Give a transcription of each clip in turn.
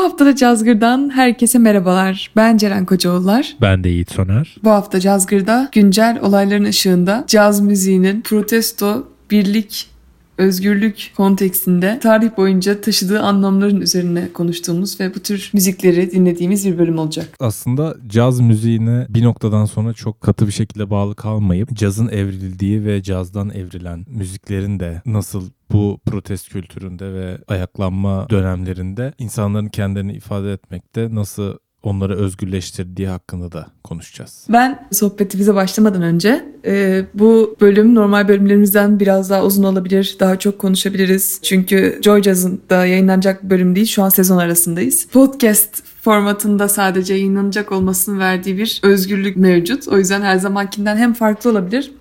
Bu hafta da Cazgır'dan herkese merhabalar. Ben Ceren Kocaoğullar. Ben de Yiğit Soner. Bu hafta Cazgır'da güncel olayların ışığında caz müziğinin protesto, birlik, özgürlük kontekstinde tarih boyunca taşıdığı anlamların üzerine konuştuğumuz ve bu tür müzikleri dinlediğimiz bir bölüm olacak. Aslında caz müziğine bir noktadan sonra çok katı bir şekilde bağlı kalmayıp cazın evrildiği ve cazdan evrilen müziklerin de nasıl bu protest kültüründe ve ayaklanma dönemlerinde insanların kendilerini ifade etmekte nasıl onları özgürleştirdiği hakkında da konuşacağız. Ben sohbetimize başlamadan önce e, bu bölüm normal bölümlerimizden biraz daha uzun olabilir. Daha çok konuşabiliriz. Çünkü Joy Jazz'ın da yayınlanacak bir bölüm değil. Şu an sezon arasındayız. Podcast formatında sadece yayınlanacak olmasının verdiği bir özgürlük mevcut. O yüzden her zamankinden hem farklı olabilir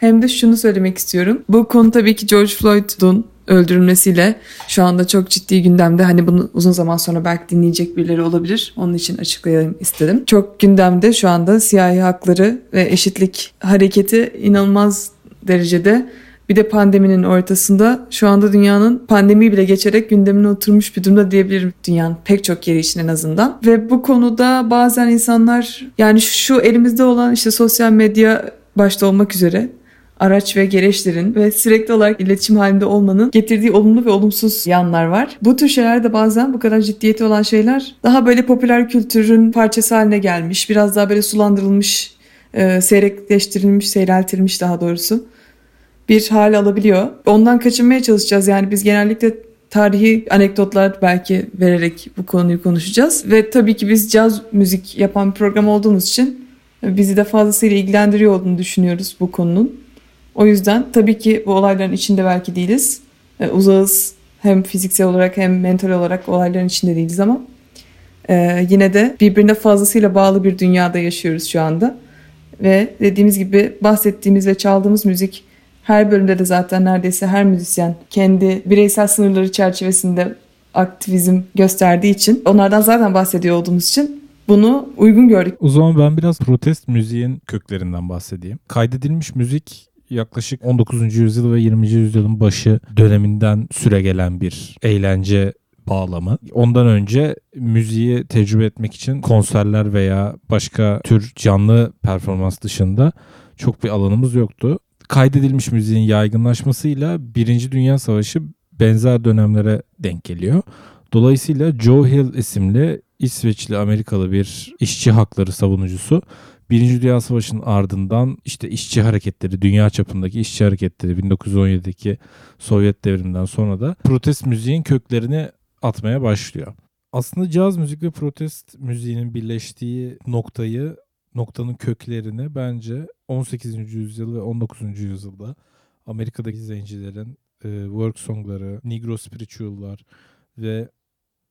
hem de şunu söylemek istiyorum. Bu konu tabii ki George Floyd'un öldürülmesiyle şu anda çok ciddi gündemde. Hani bunu uzun zaman sonra belki dinleyecek birileri olabilir. Onun için açıklayayım istedim. Çok gündemde şu anda siyahi hakları ve eşitlik hareketi inanılmaz derecede bir de pandeminin ortasında şu anda dünyanın pandemi bile geçerek gündemine oturmuş bir durumda diyebilirim dünyanın pek çok yeri için en azından. Ve bu konuda bazen insanlar yani şu elimizde olan işte sosyal medya başta olmak üzere araç ve gereçlerin ve sürekli olarak iletişim halinde olmanın getirdiği olumlu ve olumsuz yanlar var. Bu tür şeyler de bazen bu kadar ciddiyeti olan şeyler daha böyle popüler kültürün parçası haline gelmiş, biraz daha böyle sulandırılmış, e, seyrekleştirilmiş, seyreltilmiş daha doğrusu bir hal alabiliyor. Ondan kaçınmaya çalışacağız. Yani biz genellikle tarihi anekdotlar belki vererek bu konuyu konuşacağız. Ve tabii ki biz caz müzik yapan bir program olduğumuz için bizi de fazlasıyla ilgilendiriyor olduğunu düşünüyoruz bu konunun. O yüzden tabii ki bu olayların içinde belki değiliz. E, uzağız hem fiziksel olarak hem mental olarak olayların içinde değiliz ama e, yine de birbirine fazlasıyla bağlı bir dünyada yaşıyoruz şu anda. Ve dediğimiz gibi bahsettiğimiz ve çaldığımız müzik her bölümde de zaten neredeyse her müzisyen kendi bireysel sınırları çerçevesinde aktivizm gösterdiği için onlardan zaten bahsediyor olduğumuz için bunu uygun gördük. O zaman ben biraz protest müziğin köklerinden bahsedeyim. Kaydedilmiş müzik yaklaşık 19. yüzyıl ve 20. yüzyılın başı döneminden süre gelen bir eğlence bağlamı. Ondan önce müziği tecrübe etmek için konserler veya başka tür canlı performans dışında çok bir alanımız yoktu. Kaydedilmiş müziğin yaygınlaşmasıyla Birinci Dünya Savaşı benzer dönemlere denk geliyor. Dolayısıyla Joe Hill isimli İsveçli Amerikalı bir işçi hakları savunucusu Birinci Dünya Savaşı'nın ardından işte işçi hareketleri, dünya çapındaki işçi hareketleri 1917'deki Sovyet devriminden sonra da protest müziğin köklerini atmaya başlıyor. Aslında caz müzik ve protest müziğinin birleştiği noktayı, noktanın köklerini bence 18. yüzyıl ve 19. yüzyılda Amerika'daki zencilerin e, work songları, negro spiritual'lar ve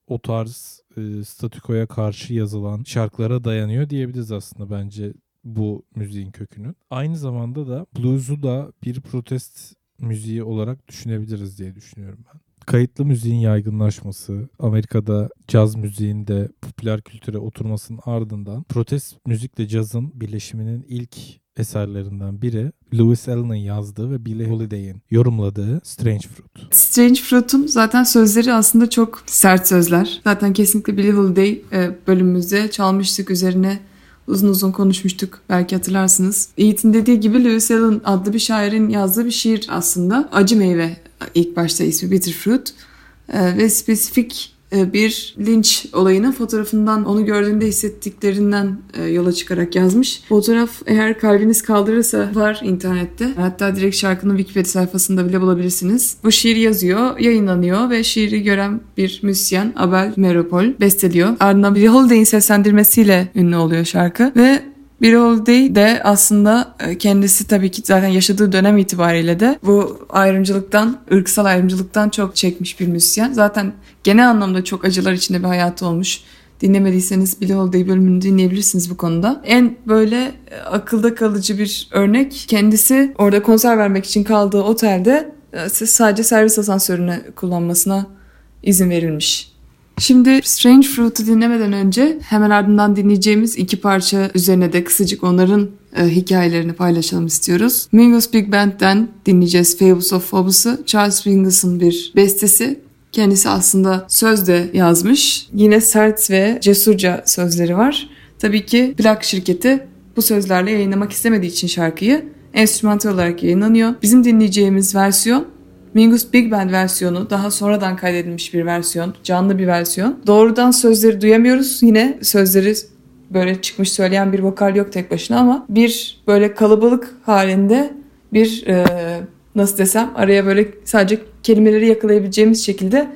o tarz e, statükoya karşı yazılan şarkılara dayanıyor diyebiliriz aslında bence bu müziğin kökünün. Aynı zamanda da blues'u da bir protest müziği olarak düşünebiliriz diye düşünüyorum ben. Kayıtlı müziğin yaygınlaşması, Amerika'da caz müziğin de popüler kültüre oturmasının ardından protest müzikle cazın birleşiminin ilk eserlerinden biri Lewis Allen'ın yazdığı ve Billie Holiday'in yorumladığı Strange Fruit. Strange Fruit'un zaten sözleri aslında çok sert sözler. Zaten kesinlikle Billie Holiday e, bölümümüzde çalmıştık üzerine uzun uzun konuşmuştuk belki hatırlarsınız. Yiğit'in dediği gibi Lewis Allen adlı bir şairin yazdığı bir şiir aslında. Acı meyve ilk başta ismi Bitter Fruit e, ve spesifik e, bir linç olayının fotoğrafından onu gördüğünde hissettiklerinden e, yola çıkarak yazmış. Fotoğraf eğer kalbiniz kaldırırsa var internette. Hatta direkt şarkının Wikipedia sayfasında bile bulabilirsiniz. Bu şiir yazıyor, yayınlanıyor ve şiiri gören bir müzisyen Abel Meropol besteliyor. Ardından bir Holiday'in seslendirmesiyle ünlü oluyor şarkı ve bir Holiday de aslında e, kendisi tabii ki zaten yaşadığı dönem itibariyle de bu ayrımcılıktan, ırksal ayrımcılıktan çok çekmiş bir müzisyen. Zaten genel anlamda çok acılar içinde bir hayatı olmuş. Dinlemediyseniz Billie Holiday bölümünü dinleyebilirsiniz bu konuda. En böyle e, akılda kalıcı bir örnek kendisi orada konser vermek için kaldığı otelde e, sadece servis asansörünü kullanmasına izin verilmiş. Şimdi Strange Fruit'u dinlemeden önce hemen ardından dinleyeceğimiz iki parça üzerine de kısacık onların e, hikayelerini paylaşalım istiyoruz. Mingus Big Band'den dinleyeceğiz Fables of Phobos'u. Charles Mingus'un bir bestesi. Kendisi aslında söz de yazmış. Yine sert ve cesurca sözleri var. Tabii ki plak şirketi bu sözlerle yayınlamak istemediği için şarkıyı enstrümantal olarak yayınlanıyor. Bizim dinleyeceğimiz versiyon Mingus Big Band versiyonu daha sonradan kaydedilmiş bir versiyon, canlı bir versiyon. Doğrudan sözleri duyamıyoruz. Yine sözleri böyle çıkmış söyleyen bir vokal yok tek başına ama bir böyle kalabalık halinde bir e, nasıl desem araya böyle sadece kelimeleri yakalayabileceğimiz şekilde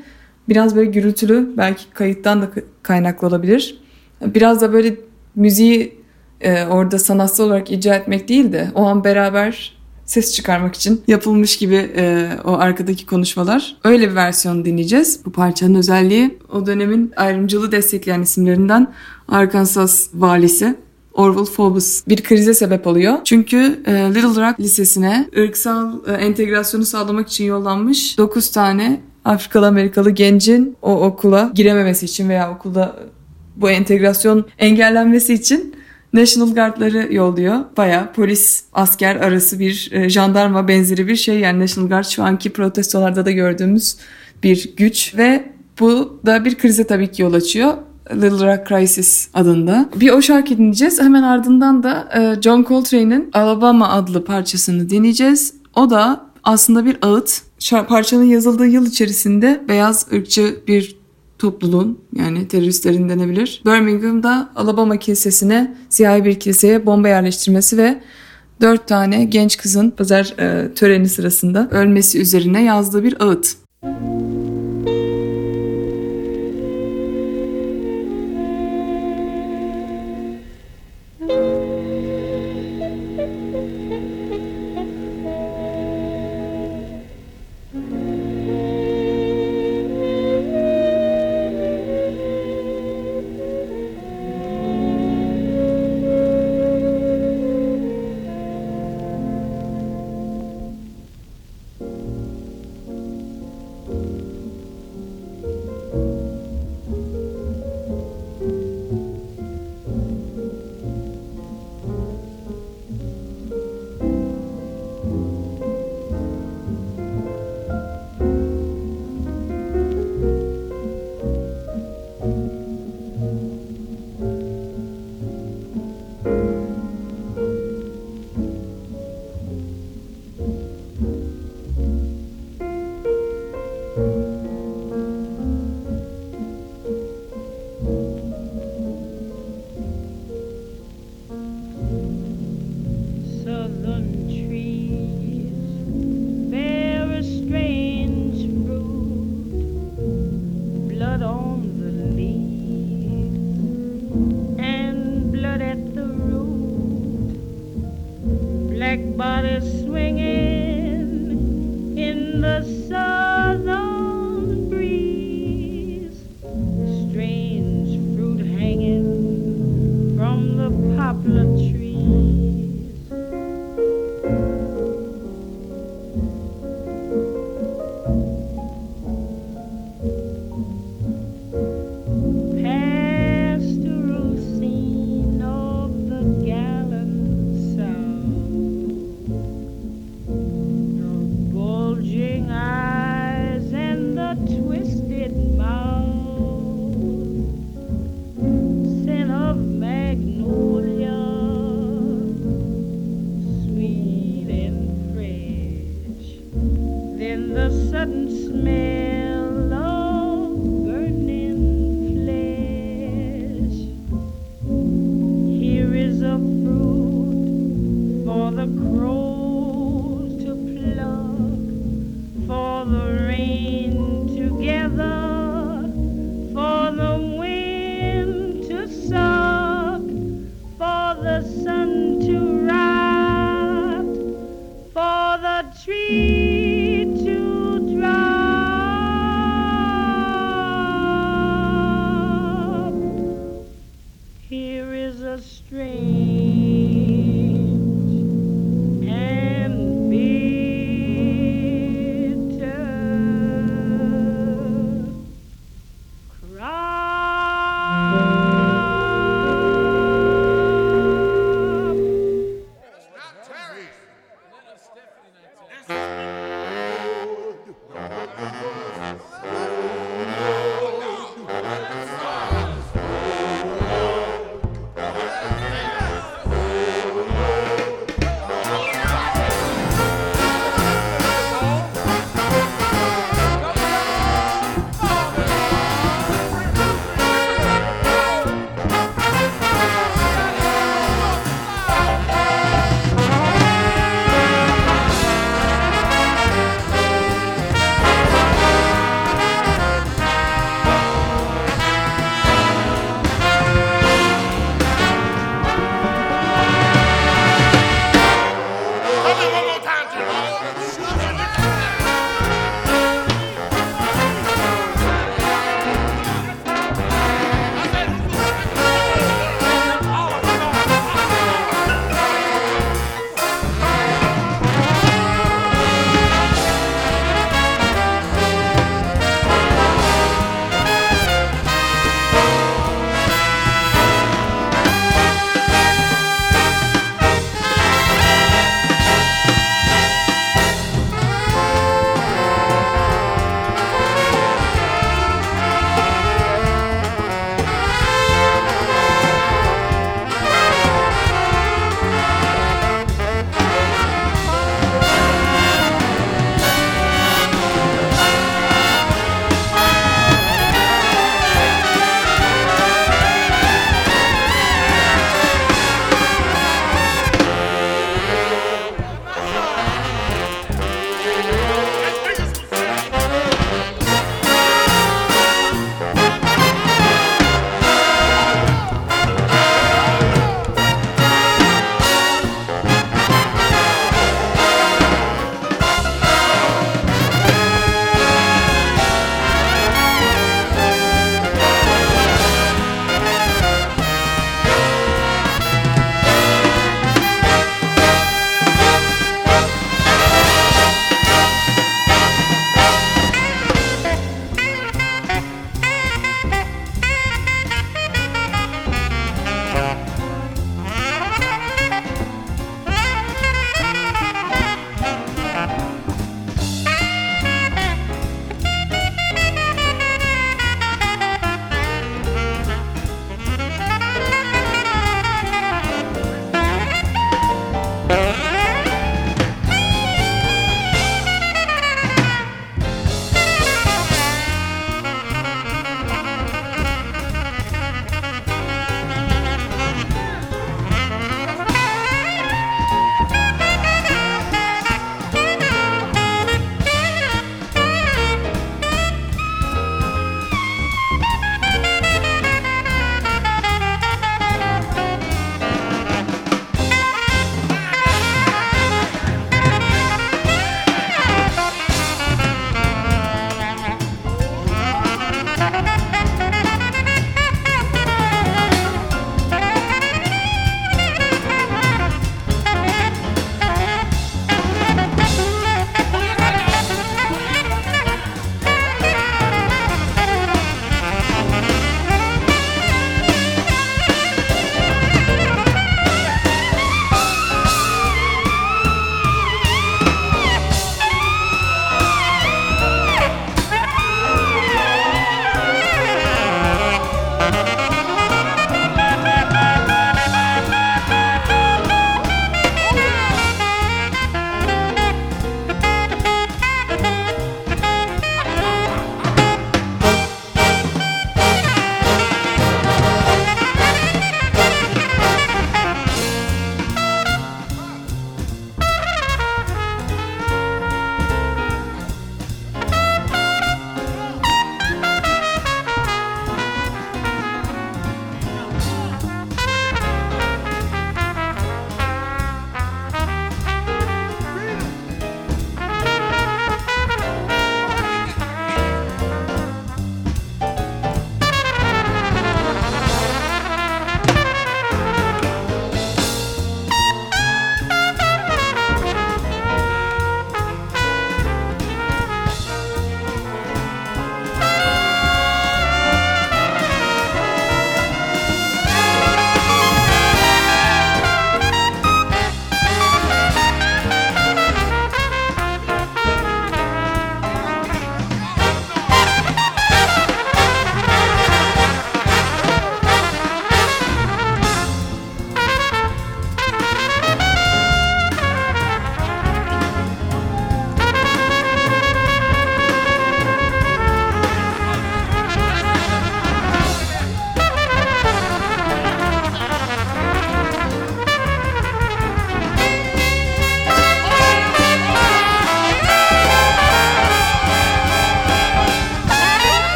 biraz böyle gürültülü belki kayıttan da kaynaklı olabilir. Biraz da böyle müziği e, orada sanatsal olarak icra etmek değil de o an beraber ses çıkarmak için yapılmış gibi e, o arkadaki konuşmalar. Öyle bir versiyon dinleyeceğiz. Bu parçanın özelliği o dönemin ayrımcılığı destekleyen isimlerinden Arkansas valisi Orville Phobos bir krize sebep oluyor. Çünkü e, Little Rock Lisesi'ne ırksal e, entegrasyonu sağlamak için yollanmış 9 tane Afrikalı Amerikalı gencin o okula girememesi için veya okulda bu entegrasyon engellenmesi için National Guard'ları yolluyor. Baya polis asker arası bir e, jandarma benzeri bir şey. Yani National Guard şu anki protestolarda da gördüğümüz bir güç ve bu da bir krize tabii ki yol açıyor. Little Rock Crisis adında. Bir o şarkı dinleyeceğiz. Hemen ardından da e, John Coltrane'in Alabama adlı parçasını dinleyeceğiz. O da aslında bir ağıt. Parçanın yazıldığı yıl içerisinde beyaz ırkçı bir topluluğun yani teröristlerin denebilir. Birmingham'da Alabama kilisesine, siyahi bir kiliseye bomba yerleştirmesi ve dört tane genç kızın pazar e, töreni sırasında ölmesi üzerine yazdığı bir ağıt.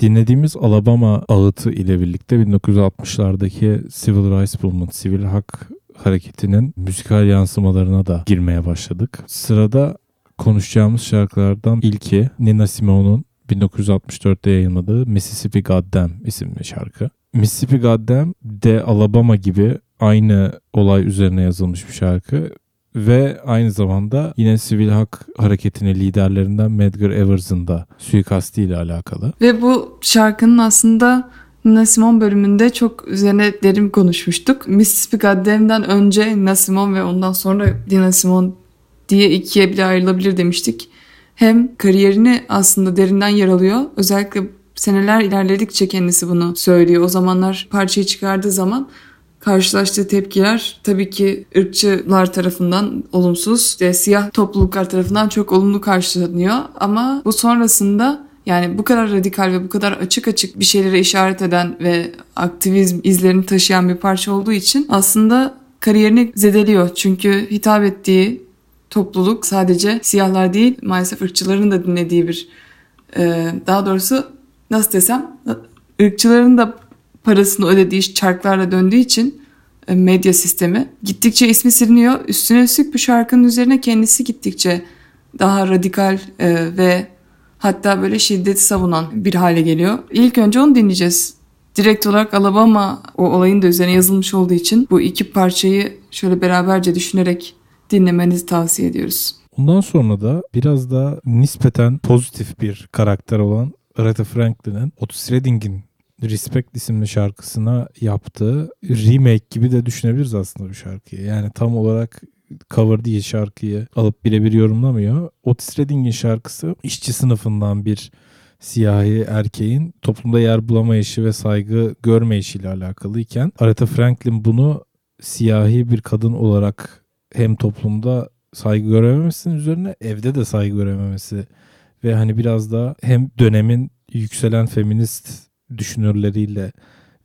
Dinlediğimiz Alabama ağıtı ile birlikte 1960'lardaki Civil Rights Movement, sivil hak hareketinin müzikal yansımalarına da girmeye başladık. Sırada konuşacağımız şarkılardan ilki Nina Simone'un 1964'te yayınladığı Mississippi Goddam isimli şarkı. Mississippi Goddam de Alabama gibi aynı olay üzerine yazılmış bir şarkı ve aynı zamanda yine sivil hak hareketinin liderlerinden Medgar Evers'ın da suikasti ile alakalı. Ve bu şarkının aslında Nina Simone bölümünde çok üzerine derin konuşmuştuk. Mississippi Goddam'den önce Nina Simone ve ondan sonra Nina Simone diye ikiye bile ayrılabilir demiştik. Hem kariyerini aslında derinden yaralıyor. Özellikle seneler ilerledikçe kendisi bunu söylüyor. O zamanlar parçayı çıkardığı zaman karşılaştığı tepkiler tabii ki ırkçılar tarafından olumsuz, işte siyah topluluklar tarafından çok olumlu karşılanıyor. Ama bu sonrasında yani bu kadar radikal ve bu kadar açık açık bir şeylere işaret eden ve aktivizm izlerini taşıyan bir parça olduğu için aslında kariyerini zedeliyor. Çünkü hitap ettiği topluluk sadece siyahlar değil maalesef ırkçıların da dinlediği bir daha doğrusu nasıl desem ırkçıların da parasını ödediği çarklarla döndüğü için e, medya sistemi gittikçe ismi siliniyor. Üstüne üstlük bu şarkının üzerine kendisi gittikçe daha radikal e, ve hatta böyle şiddeti savunan bir hale geliyor. İlk önce onu dinleyeceğiz. Direkt olarak Alabama o olayın da üzerine yazılmış olduğu için bu iki parçayı şöyle beraberce düşünerek dinlemenizi tavsiye ediyoruz. Ondan sonra da biraz da nispeten pozitif bir karakter olan Aretha Franklin'in Otis Redding'in Respect isimli şarkısına yaptığı remake gibi de düşünebiliriz aslında bu şarkıyı. Yani tam olarak cover değil şarkıyı alıp birebir yorumlamıyor. Otis Redding'in şarkısı işçi sınıfından bir siyahi erkeğin toplumda yer bulamayışı ve saygı görmeyişiyle alakalıyken Aretha Franklin bunu siyahi bir kadın olarak hem toplumda saygı görememesinin üzerine evde de saygı görememesi ve hani biraz da hem dönemin yükselen feminist düşünürleriyle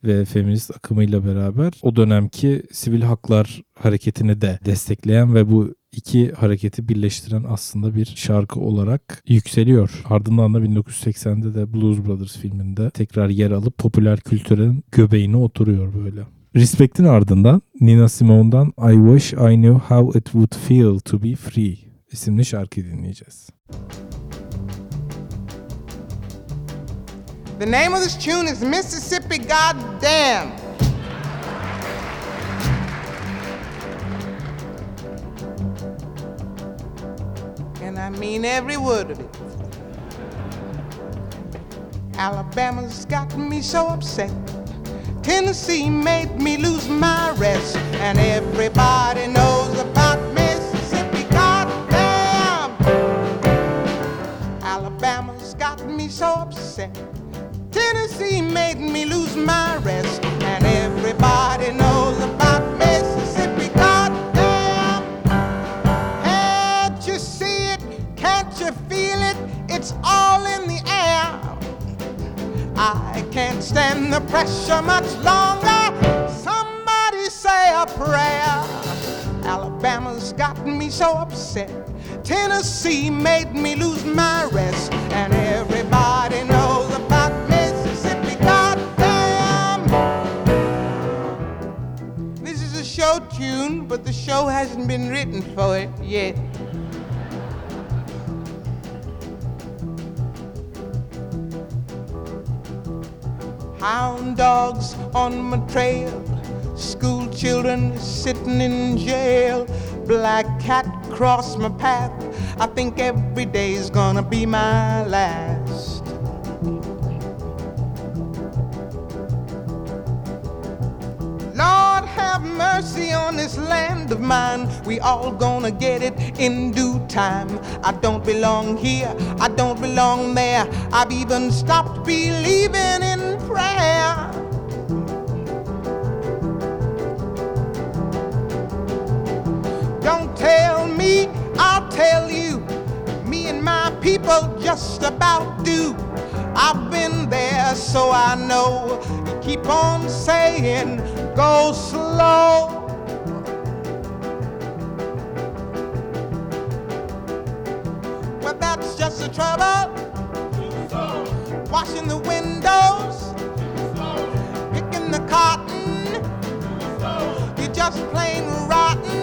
ve feminist akımıyla beraber o dönemki sivil haklar hareketini de destekleyen ve bu iki hareketi birleştiren aslında bir şarkı olarak yükseliyor. Ardından da 1980'de de Blues Brothers filminde tekrar yer alıp popüler kültürün göbeğine oturuyor böyle. Respect'in ardından Nina Simone'dan I Wish I Knew How It Would Feel To Be Free isimli şarkı dinleyeceğiz. The name of this tune is Mississippi Goddamn. And I mean every word of it. Alabama's got me so upset. Tennessee made me lose my rest. And everybody knows about Mississippi. Goddamn! Alabama's got me so upset. Tennessee made me lose my rest. And everybody knows about Mississippi. Goddamn! Can't you see it? Can't you feel it? It's all in the air. I can't stand the pressure much longer. Somebody say a prayer. Alabama's gotten me so upset. Tennessee made me lose my rest. And everybody knows show tune, but the show hasn't been written for it yet. Hound dogs on my trail, school children sitting in jail, black cat cross my path. I think every day's gonna be my last. Have mercy on this land of mine. We all gonna get it in due time. I don't belong here, I don't belong there. I've even stopped believing in prayer. Don't tell me, I'll tell you. Me and my people just about do. I've been there, so I know. You keep on saying, go slow. Well, that's just the trouble. Washing the windows, picking the cotton. You're just plain rotten.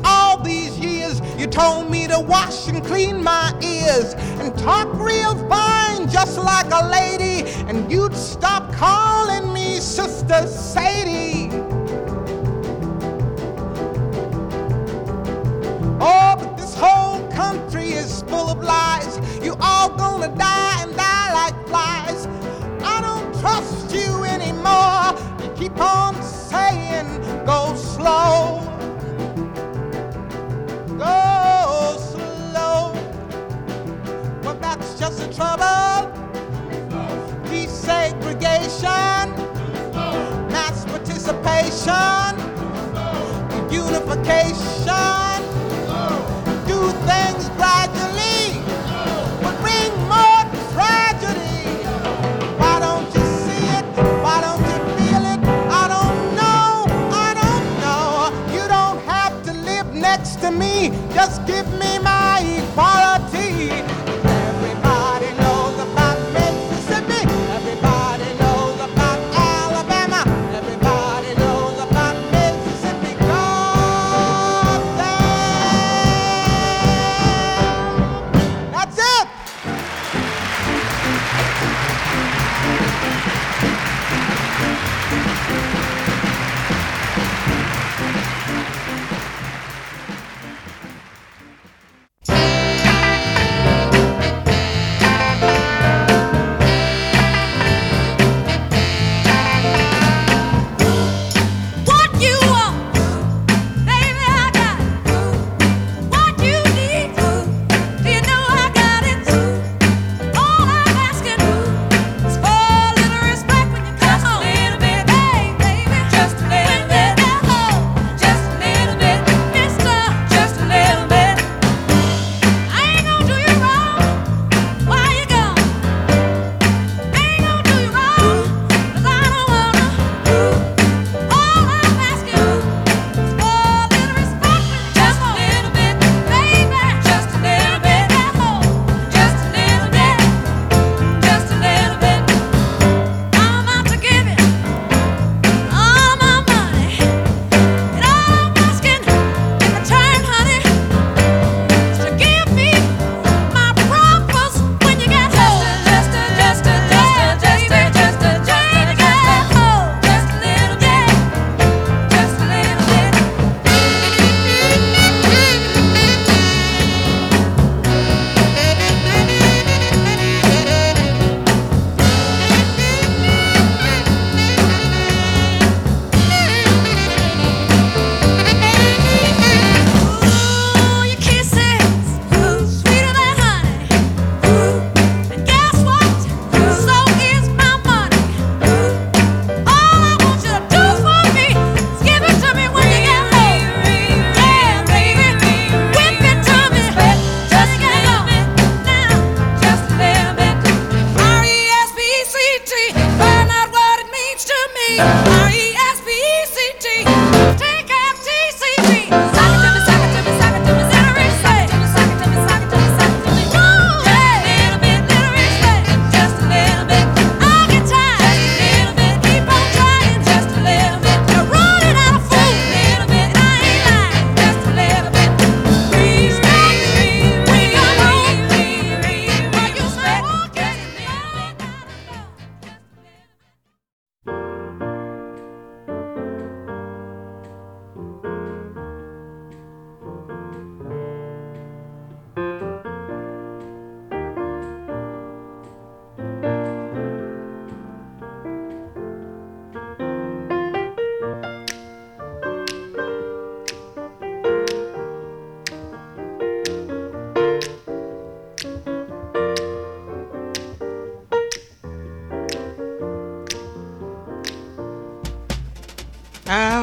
told me to wash and clean my ears and talk real fine, just like a lady. And you'd stop calling me Sister Sadie. Oh, but this whole country is full of lies. You all gonna die and die like flies. I don't trust you anymore. You keep on saying, go slow. unification, unification.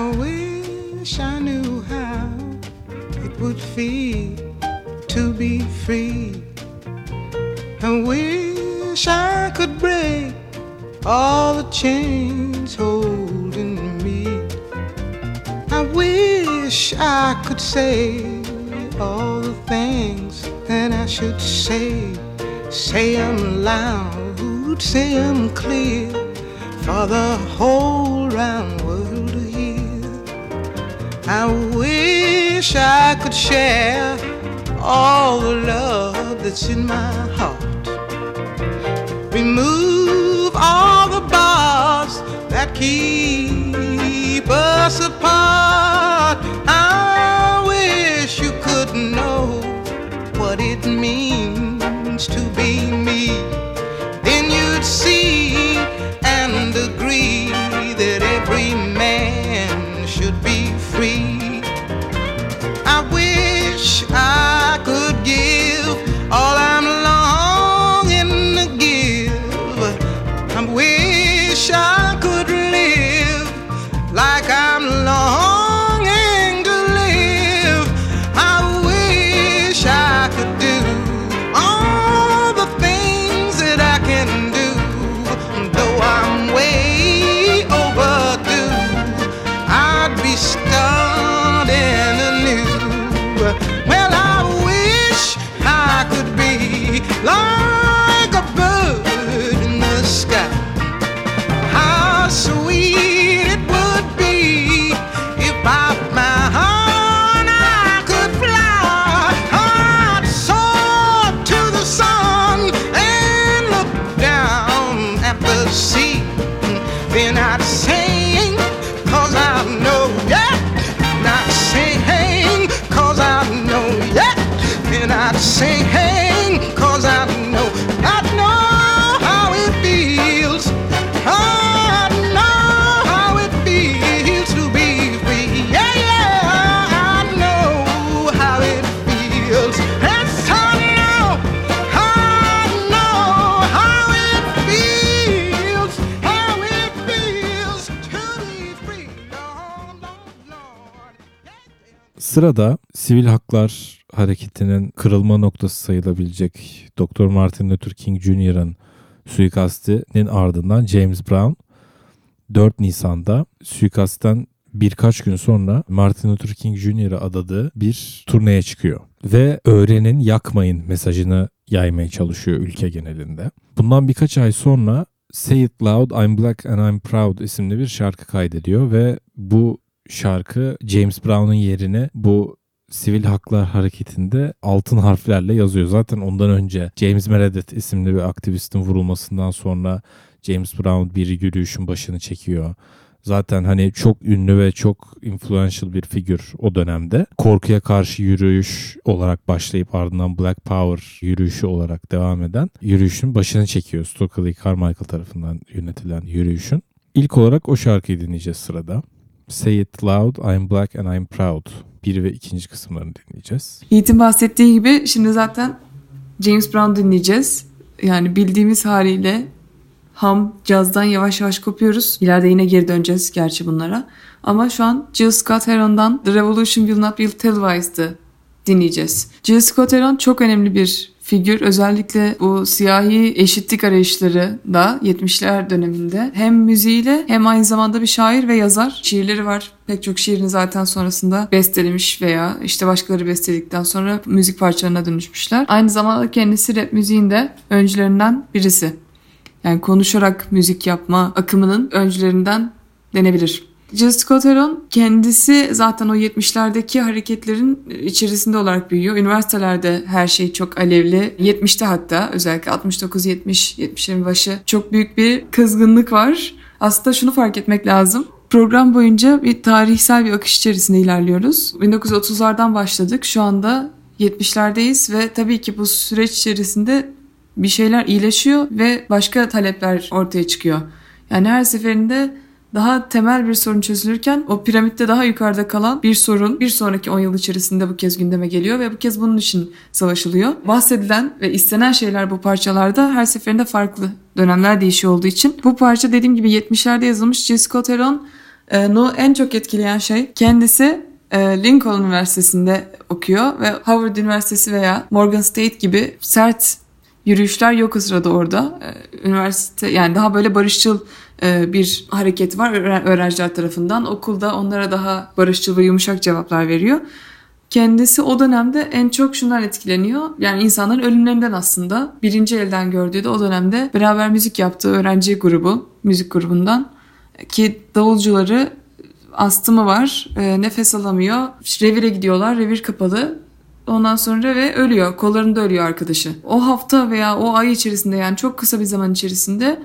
I wish I knew how it would feel to be free. I wish I could break all the chains holding me. I wish I could say all the things that I should say. Say them loud, say them clear for the whole round I wish I could share all the love that's in my heart. Remove all the bars that keep Sırada sivil haklar hareketinin kırılma noktası sayılabilecek Dr. Martin Luther King Jr.'ın suikastinin ardından James Brown 4 Nisan'da suikastten birkaç gün sonra Martin Luther King Jr.'a adadığı bir turneye çıkıyor. Ve öğrenin yakmayın mesajını yaymaya çalışıyor ülke genelinde. Bundan birkaç ay sonra Say It Loud, I'm Black and I'm Proud isimli bir şarkı kaydediyor ve bu şarkı James Brown'un yerine bu sivil haklar hareketinde altın harflerle yazıyor. Zaten ondan önce James Meredith isimli bir aktivistin vurulmasından sonra James Brown bir yürüyüşün başını çekiyor. Zaten hani çok ünlü ve çok influential bir figür o dönemde. Korkuya karşı yürüyüş olarak başlayıp ardından Black Power yürüyüşü olarak devam eden yürüyüşün başını çekiyor. Stokely Carmichael tarafından yönetilen yürüyüşün. İlk olarak o şarkıyı dinleyeceğiz sırada. Say It Loud, I'm Black and I'm Proud. Bir ve ikinci kısımlarını dinleyeceğiz. Yiğit'in bahsettiği gibi şimdi zaten James Brown dinleyeceğiz. Yani bildiğimiz haliyle ham, cazdan yavaş yavaş kopuyoruz. İleride yine geri döneceğiz gerçi bunlara. Ama şu an Jill Scott Heron'dan The Revolution Will Not Be Televised'ı dinleyeceğiz. Jill Scott Heron çok önemli bir figür. Özellikle bu siyahi eşitlik arayışları da 70'ler döneminde hem müziğiyle hem aynı zamanda bir şair ve yazar. Şiirleri var. Pek çok şiirini zaten sonrasında bestelemiş veya işte başkaları besteledikten sonra müzik parçalarına dönüşmüşler. Aynı zamanda kendisi rap müziğinde öncülerinden birisi. Yani konuşarak müzik yapma akımının öncülerinden denebilir. Jill Scott kendisi zaten o 70'lerdeki hareketlerin içerisinde olarak büyüyor. Üniversitelerde her şey çok alevli. 70'te hatta özellikle 69-70, 70'lerin başı çok büyük bir kızgınlık var. Aslında şunu fark etmek lazım. Program boyunca bir tarihsel bir akış içerisinde ilerliyoruz. 1930'lardan başladık. Şu anda 70'lerdeyiz ve tabii ki bu süreç içerisinde bir şeyler iyileşiyor ve başka talepler ortaya çıkıyor. Yani her seferinde daha temel bir sorun çözülürken o piramitte daha yukarıda kalan bir sorun bir sonraki 10 yıl içerisinde bu kez gündeme geliyor ve bu kez bunun için savaşılıyor. Bahsedilen ve istenen şeyler bu parçalarda her seferinde farklı dönemler değişiyor olduğu için. Bu parça dediğim gibi 70'lerde yazılmış Jill Scott Heron'u en çok etkileyen şey kendisi e, Lincoln Üniversitesi'nde okuyor ve Howard Üniversitesi veya Morgan State gibi sert yürüyüşler yok o sırada orada. E, Üniversite yani daha böyle barışçıl e, bir hareket var öğren- öğrenciler tarafından. Okulda onlara daha barışçıl ve yumuşak cevaplar veriyor. Kendisi o dönemde en çok şundan etkileniyor. Yani insanların ölümlerinden aslında. Birinci elden gördüğü de o dönemde beraber müzik yaptığı öğrenci grubu, müzik grubundan. Ki davulcuları astımı var, e, nefes alamıyor. Revire gidiyorlar, revir kapalı. Ondan sonra ve ölüyor. Kollarında ölüyor arkadaşı. O hafta veya o ay içerisinde yani çok kısa bir zaman içerisinde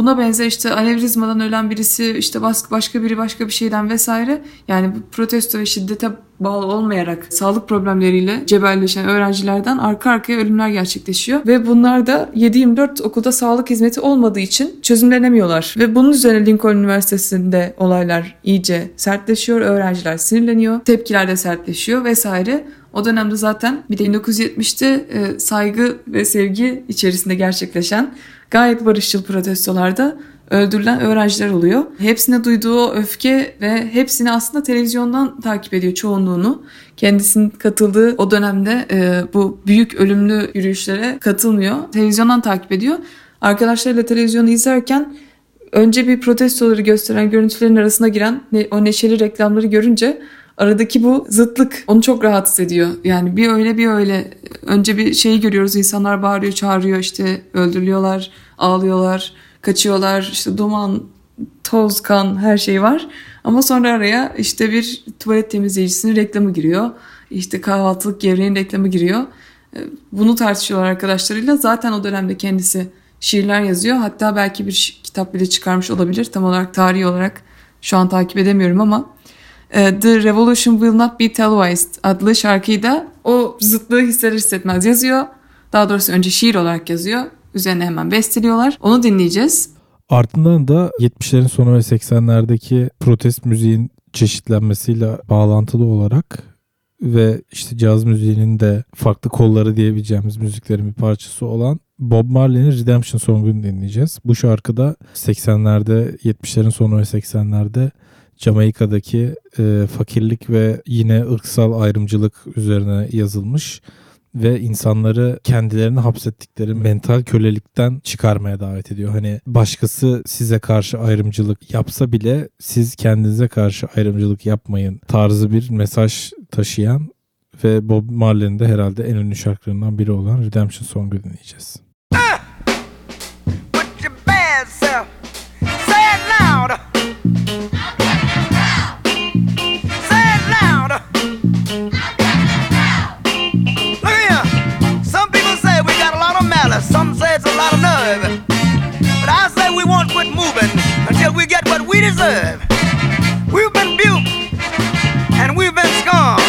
buna benzer işte anevrizmadan ölen birisi işte başka biri başka bir şeyden vesaire yani bu protesto ve şiddete bağlı olmayarak sağlık problemleriyle cebelleşen öğrencilerden arka arkaya ölümler gerçekleşiyor ve bunlar da 7-24 okulda sağlık hizmeti olmadığı için çözümlenemiyorlar ve bunun üzerine Lincoln Üniversitesi'nde olaylar iyice sertleşiyor, öğrenciler sinirleniyor, tepkiler de sertleşiyor vesaire. O dönemde zaten bir de 1970'te e, saygı ve sevgi içerisinde gerçekleşen gayet barışçıl protestolarda öldürülen öğrenciler oluyor. Hepsine duyduğu öfke ve hepsini aslında televizyondan takip ediyor çoğunluğunu. Kendisinin katıldığı o dönemde e, bu büyük ölümlü yürüyüşlere katılmıyor. Televizyondan takip ediyor. Arkadaşlarıyla televizyonu izlerken önce bir protestoları gösteren görüntülerin arasına giren ne- o neşeli reklamları görünce aradaki bu zıtlık onu çok rahatsız ediyor. Yani bir öyle bir öyle önce bir şeyi görüyoruz insanlar bağırıyor çağırıyor işte öldürülüyorlar ağlıyorlar kaçıyorlar işte duman toz kan her şey var. Ama sonra araya işte bir tuvalet temizleyicisinin reklamı giriyor. İşte kahvaltılık gevreğin reklamı giriyor. Bunu tartışıyorlar arkadaşlarıyla. Zaten o dönemde kendisi şiirler yazıyor. Hatta belki bir kitap bile çıkarmış olabilir. Tam olarak tarihi olarak şu an takip edemiyorum ama The Revolution Will Not Be Televised adlı şarkıyı da o zıtlığı hisser hissetmez yazıyor. Daha doğrusu önce şiir olarak yazıyor. Üzerine hemen besteliyorlar. Onu dinleyeceğiz. Ardından da 70'lerin sonu ve 80'lerdeki protest müziğin çeşitlenmesiyle bağlantılı olarak ve işte caz müziğinin de farklı kolları diyebileceğimiz müziklerin bir parçası olan Bob Marley'nin Redemption Song'unu dinleyeceğiz. Bu şarkıda 80'lerde 70'lerin sonu ve 80'lerde Jamaika'daki e, fakirlik ve yine ırksal ayrımcılık üzerine yazılmış ve insanları kendilerini hapsettikleri mental kölelikten çıkarmaya davet ediyor. Hani başkası size karşı ayrımcılık yapsa bile siz kendinize karşı ayrımcılık yapmayın tarzı bir mesaj taşıyan ve Bob Marley'nin de herhalde en ünlü şarkılarından biri olan Redemption Song'u dinleyeceğiz. with deserve. We've been buked and we've been scorned.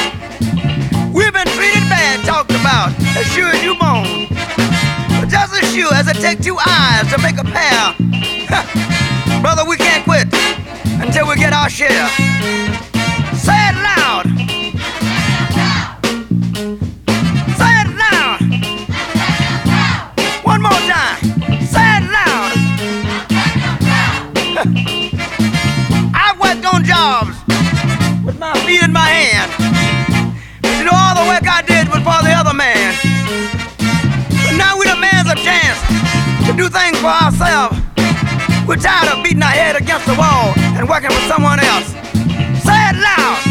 We've been treated bad, talked about, as sure as you moan. But just as sure as it takes two eyes to make a pair, brother, we can't quit until we get our share. Say it loud. Say it loud. One more time. Say it loud. Feet in my hand. You know, all the work I did was for the other man. But now we demand a chance to do things for ourselves. We're tired of beating our head against the wall and working for someone else. Say it loud.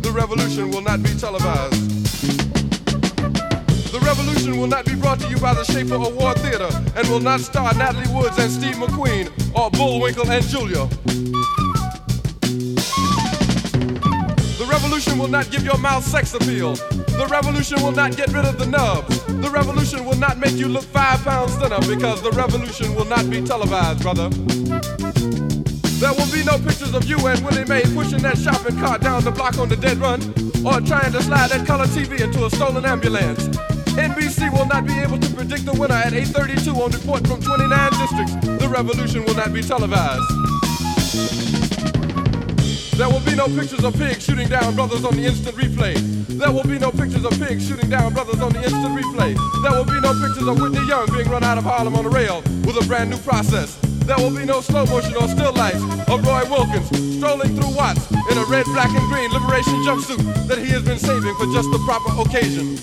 The revolution will not be televised. The revolution will not be brought to you by the Schaefer Award Theater and will not star Natalie Woods and Steve McQueen or Bullwinkle and Julia. The revolution will not give your mouth sex appeal. The revolution will not get rid of the nubs. The revolution will not make you look five pounds thinner because the revolution will not be televised, brother. There will be no pictures of you and Willie Mae pushing that shopping cart down the block on the dead run or trying to slide that color TV into a stolen ambulance. NBC will not be able to predict the winner at 8:32 on report from 29 districts. The revolution will not be televised. There will be no pictures of pigs shooting down brothers on the instant replay. There will be no pictures of pigs shooting down brothers on the instant replay. There will be no pictures of Whitney Young being run out of Harlem on a rail with a brand new process. There will be no slow motion or still lights of Roy Wilkins strolling through Watts in a red, black, and green liberation jumpsuit that he has been saving for just the proper occasion.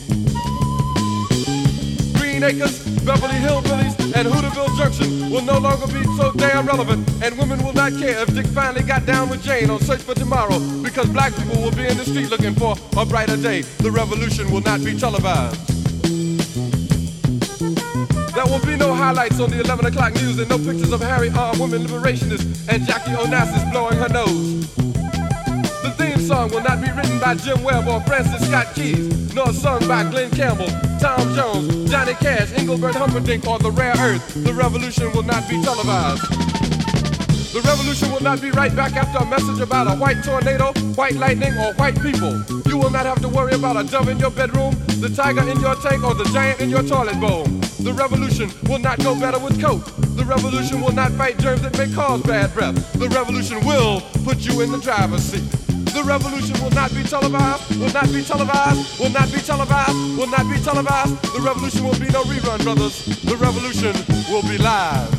Green Acres, Beverly Hillbillies, and Hooterville Junction will no longer be so damn relevant, and women will not care if Dick finally got down with Jane on Search for Tomorrow, because black people will be in the street looking for a brighter day. The revolution will not be televised. There will be no highlights on the 11 o'clock news and no pictures of Harry armed women liberationists and Jackie Onassis blowing her nose. The theme song will not be written by Jim Webb or Francis Scott Keys, nor sung by Glenn Campbell, Tom Jones, Johnny Cash, Engelbert Humperdinck, or the rare earth, the revolution will not be televised. The revolution will not be right back after a message about a white tornado, white lightning, or white people. You will not have to worry about a dove in your bedroom, the tiger in your tank, or the giant in your toilet bowl. The revolution will not go better with coke. The revolution will not fight germs that may cause bad breath. The revolution will put you in the driver's seat. The revolution will not be televised, will not be televised, will not be televised, will not be televised. The revolution will be no rerun, brothers. The revolution will be live.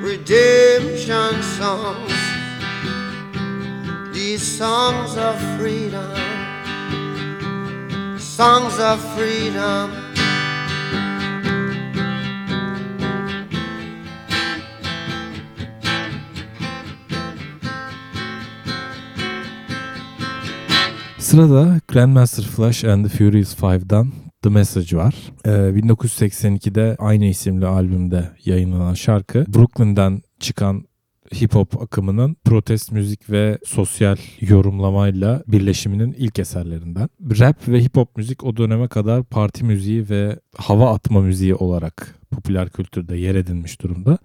redemption songs, these songs of freedom, songs of freedom. Sırada Grandmaster Flash and the Furious Five'dan The Message var. Ee, 1982'de aynı isimli albümde yayınlanan şarkı Brooklyn'den çıkan hip hop akımının protest müzik ve sosyal yorumlamayla birleşiminin ilk eserlerinden. Rap ve hip hop müzik o döneme kadar parti müziği ve hava atma müziği olarak popüler kültürde yer edinmiş durumda.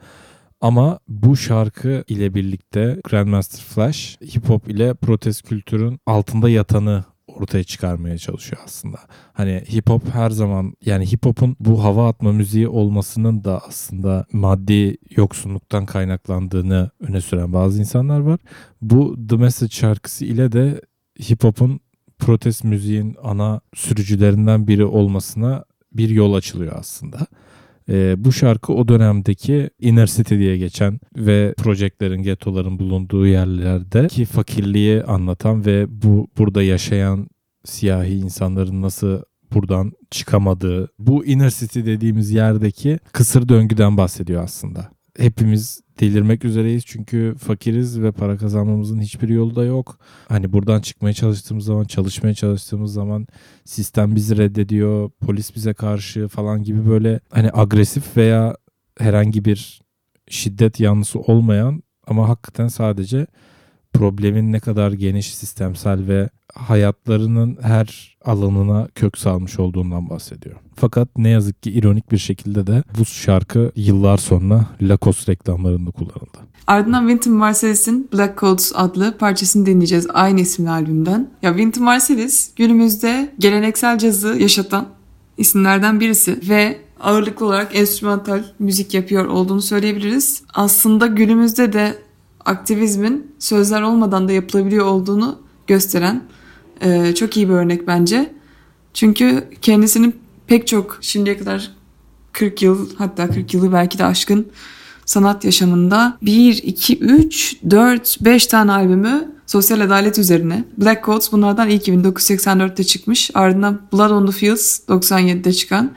Ama bu şarkı ile birlikte Grandmaster Flash hip hop ile protest kültürün altında yatanı ortaya çıkarmaya çalışıyor aslında. Hani hip hop her zaman yani hip hop'un bu hava atma müziği olmasının da aslında maddi yoksunluktan kaynaklandığını öne süren bazı insanlar var. Bu The Message şarkısı ile de hip hop'un protest müziğin ana sürücülerinden biri olmasına bir yol açılıyor aslında. Ee, bu şarkı o dönemdeki Inner City diye geçen ve projeklerin, getoların bulunduğu yerlerdeki fakirliği anlatan ve bu burada yaşayan siyahi insanların nasıl buradan çıkamadığı, bu Inner City dediğimiz yerdeki kısır döngüden bahsediyor aslında. Hepimiz delirmek üzereyiz çünkü fakiriz ve para kazanmamızın hiçbir yolu da yok. Hani buradan çıkmaya çalıştığımız zaman, çalışmaya çalıştığımız zaman sistem bizi reddediyor, polis bize karşı falan gibi böyle hani agresif veya herhangi bir şiddet yanlısı olmayan ama hakikaten sadece problemin ne kadar geniş, sistemsel ve hayatlarının her alanına kök salmış olduğundan bahsediyor. Fakat ne yazık ki ironik bir şekilde de bu şarkı yıllar sonra Lacoste reklamlarında kullanıldı. Ardından Wynton Marsalis'in Black Coats adlı parçasını dinleyeceğiz aynı isimli albümden. Ya Wynton Marsalis günümüzde geleneksel cazı yaşatan isimlerden birisi ve ağırlıklı olarak enstrümantal müzik yapıyor olduğunu söyleyebiliriz. Aslında günümüzde de aktivizmin sözler olmadan da yapılabiliyor olduğunu gösteren e, çok iyi bir örnek bence. Çünkü kendisinin pek çok şimdiye kadar 40 yıl hatta 40 yılı belki de aşkın sanat yaşamında 1, 2, 3, 4, 5 tane albümü sosyal adalet üzerine. Black Coats bunlardan ilk 1984'te çıkmış. Ardından Blood on the Fields 97'de çıkan.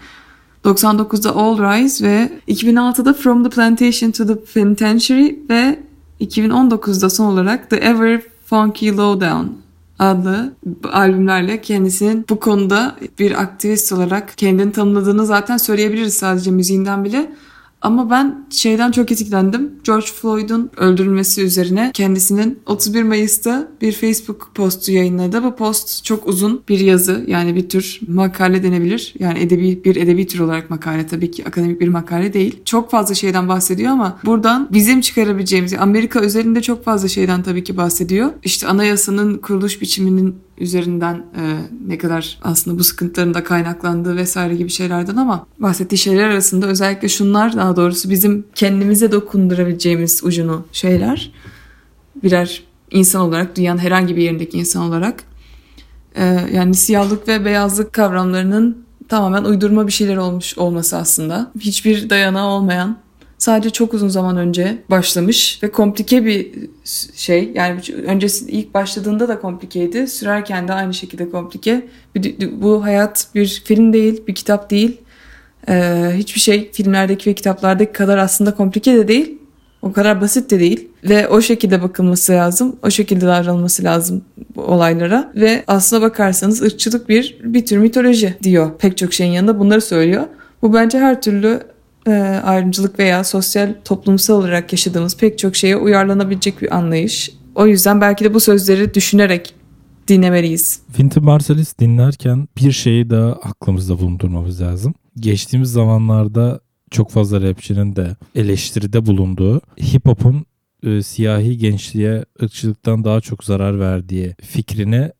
99'da All Rise ve 2006'da From the Plantation to the Penitentiary ve 2019'da son olarak The Ever Funky Lowdown adlı albümlerle kendisinin bu konuda bir aktivist olarak kendini tanımladığını zaten söyleyebiliriz sadece müziğinden bile. Ama ben şeyden çok etkilendim. George Floyd'un öldürülmesi üzerine kendisinin 31 Mayıs'ta bir Facebook postu yayınladı. Bu post çok uzun bir yazı yani bir tür makale denebilir. Yani edebi bir edebi tür olarak makale tabii ki akademik bir makale değil. Çok fazla şeyden bahsediyor ama buradan bizim çıkarabileceğimiz Amerika özelinde çok fazla şeyden tabii ki bahsediyor. İşte anayasanın kuruluş biçiminin üzerinden e, ne kadar aslında bu sıkıntıların da kaynaklandığı vesaire gibi şeylerden ama bahsettiği şeyler arasında özellikle şunlar daha doğrusu bizim kendimize dokundurabileceğimiz ucunu şeyler birer insan olarak dünyanın herhangi bir yerindeki insan olarak e, yani siyahlık ve beyazlık kavramlarının tamamen uydurma bir şeyler olmuş olması aslında. Hiçbir dayanağı olmayan sadece çok uzun zaman önce başlamış ve komplike bir şey. Yani öncesi ilk başladığında da komplikeydi. Sürerken de aynı şekilde komplike. Bu hayat bir film değil, bir kitap değil. Ee, hiçbir şey filmlerdeki ve kitaplardaki kadar aslında komplike de değil. O kadar basit de değil. Ve o şekilde bakılması lazım. O şekilde davranılması lazım olaylara. Ve aslına bakarsanız ırkçılık bir bir tür mitoloji diyor. Pek çok şeyin yanında bunları söylüyor. Bu bence her türlü ayrımcılık veya sosyal toplumsal olarak yaşadığımız pek çok şeye uyarlanabilecek bir anlayış. O yüzden belki de bu sözleri düşünerek dinlemeliyiz. Wynton Marsalis dinlerken bir şeyi daha aklımızda bulundurmamız lazım. Geçtiğimiz zamanlarda çok fazla rapçinin de eleştiride bulunduğu hip hop'un e, siyahi gençliğe ırkçılıktan daha çok zarar verdiği fikrine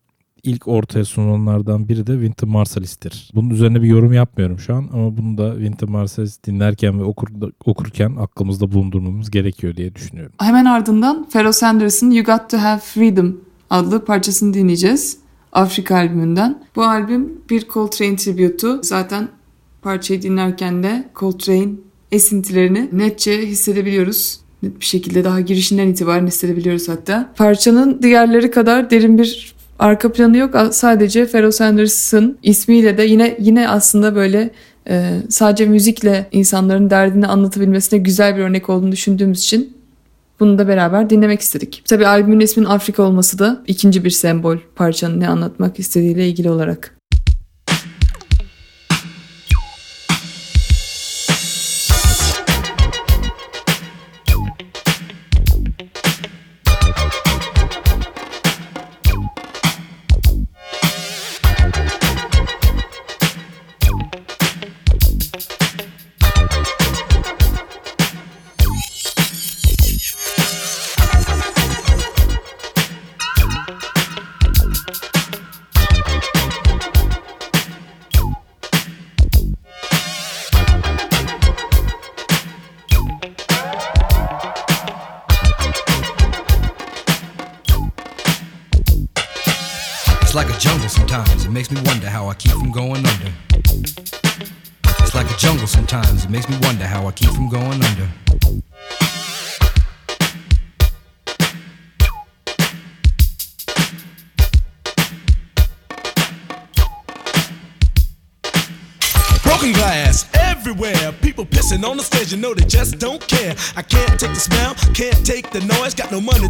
ilk ortaya sunulanlardan biri de Wynton Marsalis'tir. Bunun üzerine bir yorum yapmıyorum şu an ama bunu da Wynton Marsalis dinlerken ve okur, okurken aklımızda bulundurmamız gerekiyor diye düşünüyorum. Hemen ardından Pharoah Sanders'ın You Got To Have Freedom adlı parçasını dinleyeceğiz. Afrika albümünden. Bu albüm bir Coltrane tributu. Zaten parçayı dinlerken de Coltrane esintilerini netçe hissedebiliyoruz. Net bir şekilde daha girişinden itibaren hissedebiliyoruz hatta. Parçanın diğerleri kadar derin bir arka planı yok. Sadece Pharoah Sanders'ın ismiyle de yine yine aslında böyle e, sadece müzikle insanların derdini anlatabilmesine güzel bir örnek olduğunu düşündüğümüz için bunu da beraber dinlemek istedik. Tabi albümün isminin Afrika olması da ikinci bir sembol parçanın ne anlatmak istediğiyle ilgili olarak.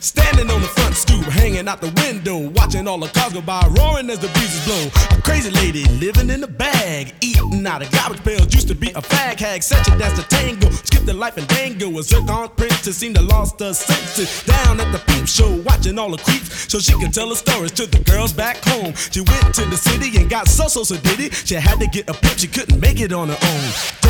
Standing on the front stoop, hanging out the window, watching all the cars go by, roaring as the breezes blow. A crazy lady living in a bag, eating out of garbage pails. Used to be a fag hag, such a dance to tango. Skipped the life and dango. A zircon princess seemed to lost her senses. Down at the peep show, watching all the creeps, so she could tell her stories to the girls back home. She went to the city and got so so so did it. She had to get a pimp, she couldn't make it on her own.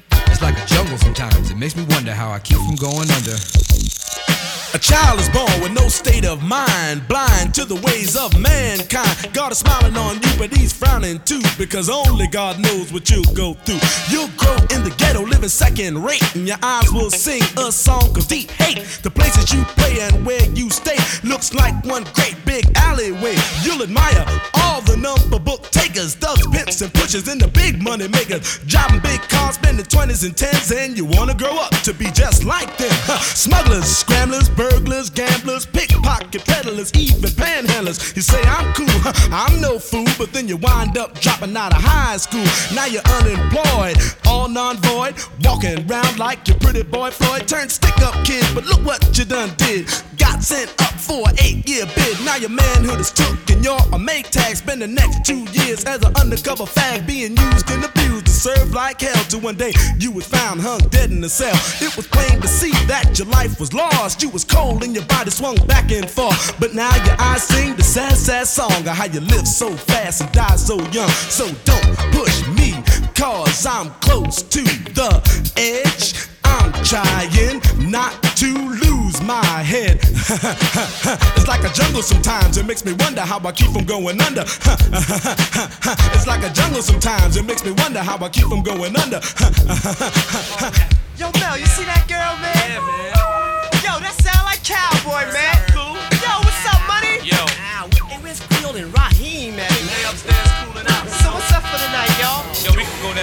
Like a jungle sometimes. It makes me wonder how I keep from going under. A child is born with no state of mind, blind to the ways of mankind. God is smiling on you, but he's frowning too, because only God knows what you'll go through. You'll grow in the ghetto, living second rate, and your eyes will sing a song of deep hate. The places you play and where you stay looks like one great big alleyway. You'll admire all the number book takers, thugs, pimps, and pushers, and the big money makers. Driving big cars, spending 20s and 10s, and you wanna grow up to be just like them. Huh. Smugglers, scramblers, burglars, gamblers, pickpocket peddlers, even panhandlers. You say I'm cool, huh, I'm no fool, but then you wind up dropping out of high school. Now you're unemployed, all non-void, walking around like your pretty boy Floyd. Turned stick-up kid, but look what you done did. Got sent up for an eight-year bid. Now your manhood is took and you're a make tag. Spend the next two years as an undercover fag, being used and abused to serve like hell. Till one day you was found hung dead in a cell. It was plain to see that your life was lost. You was cold and your body swung back and forth. But now your eyes sing the sad, sad song of how you live so fast and die so young. So don't push me, cause I'm close to the edge. I'm trying not to lose my head. it's like a jungle sometimes. It makes me wonder how I keep from going under. it's like a jungle sometimes. It makes me wonder how I keep from going under. Yo, Mel, you see that girl, man? Yeah, man. Yo, that sound like cowboy, man. Cool. Yo, what's up, money? Yo. Ow, hey, where's Creole and Raheem, man? They upstairs cooling out. So what's up for the night, y'all? Yo, we can go down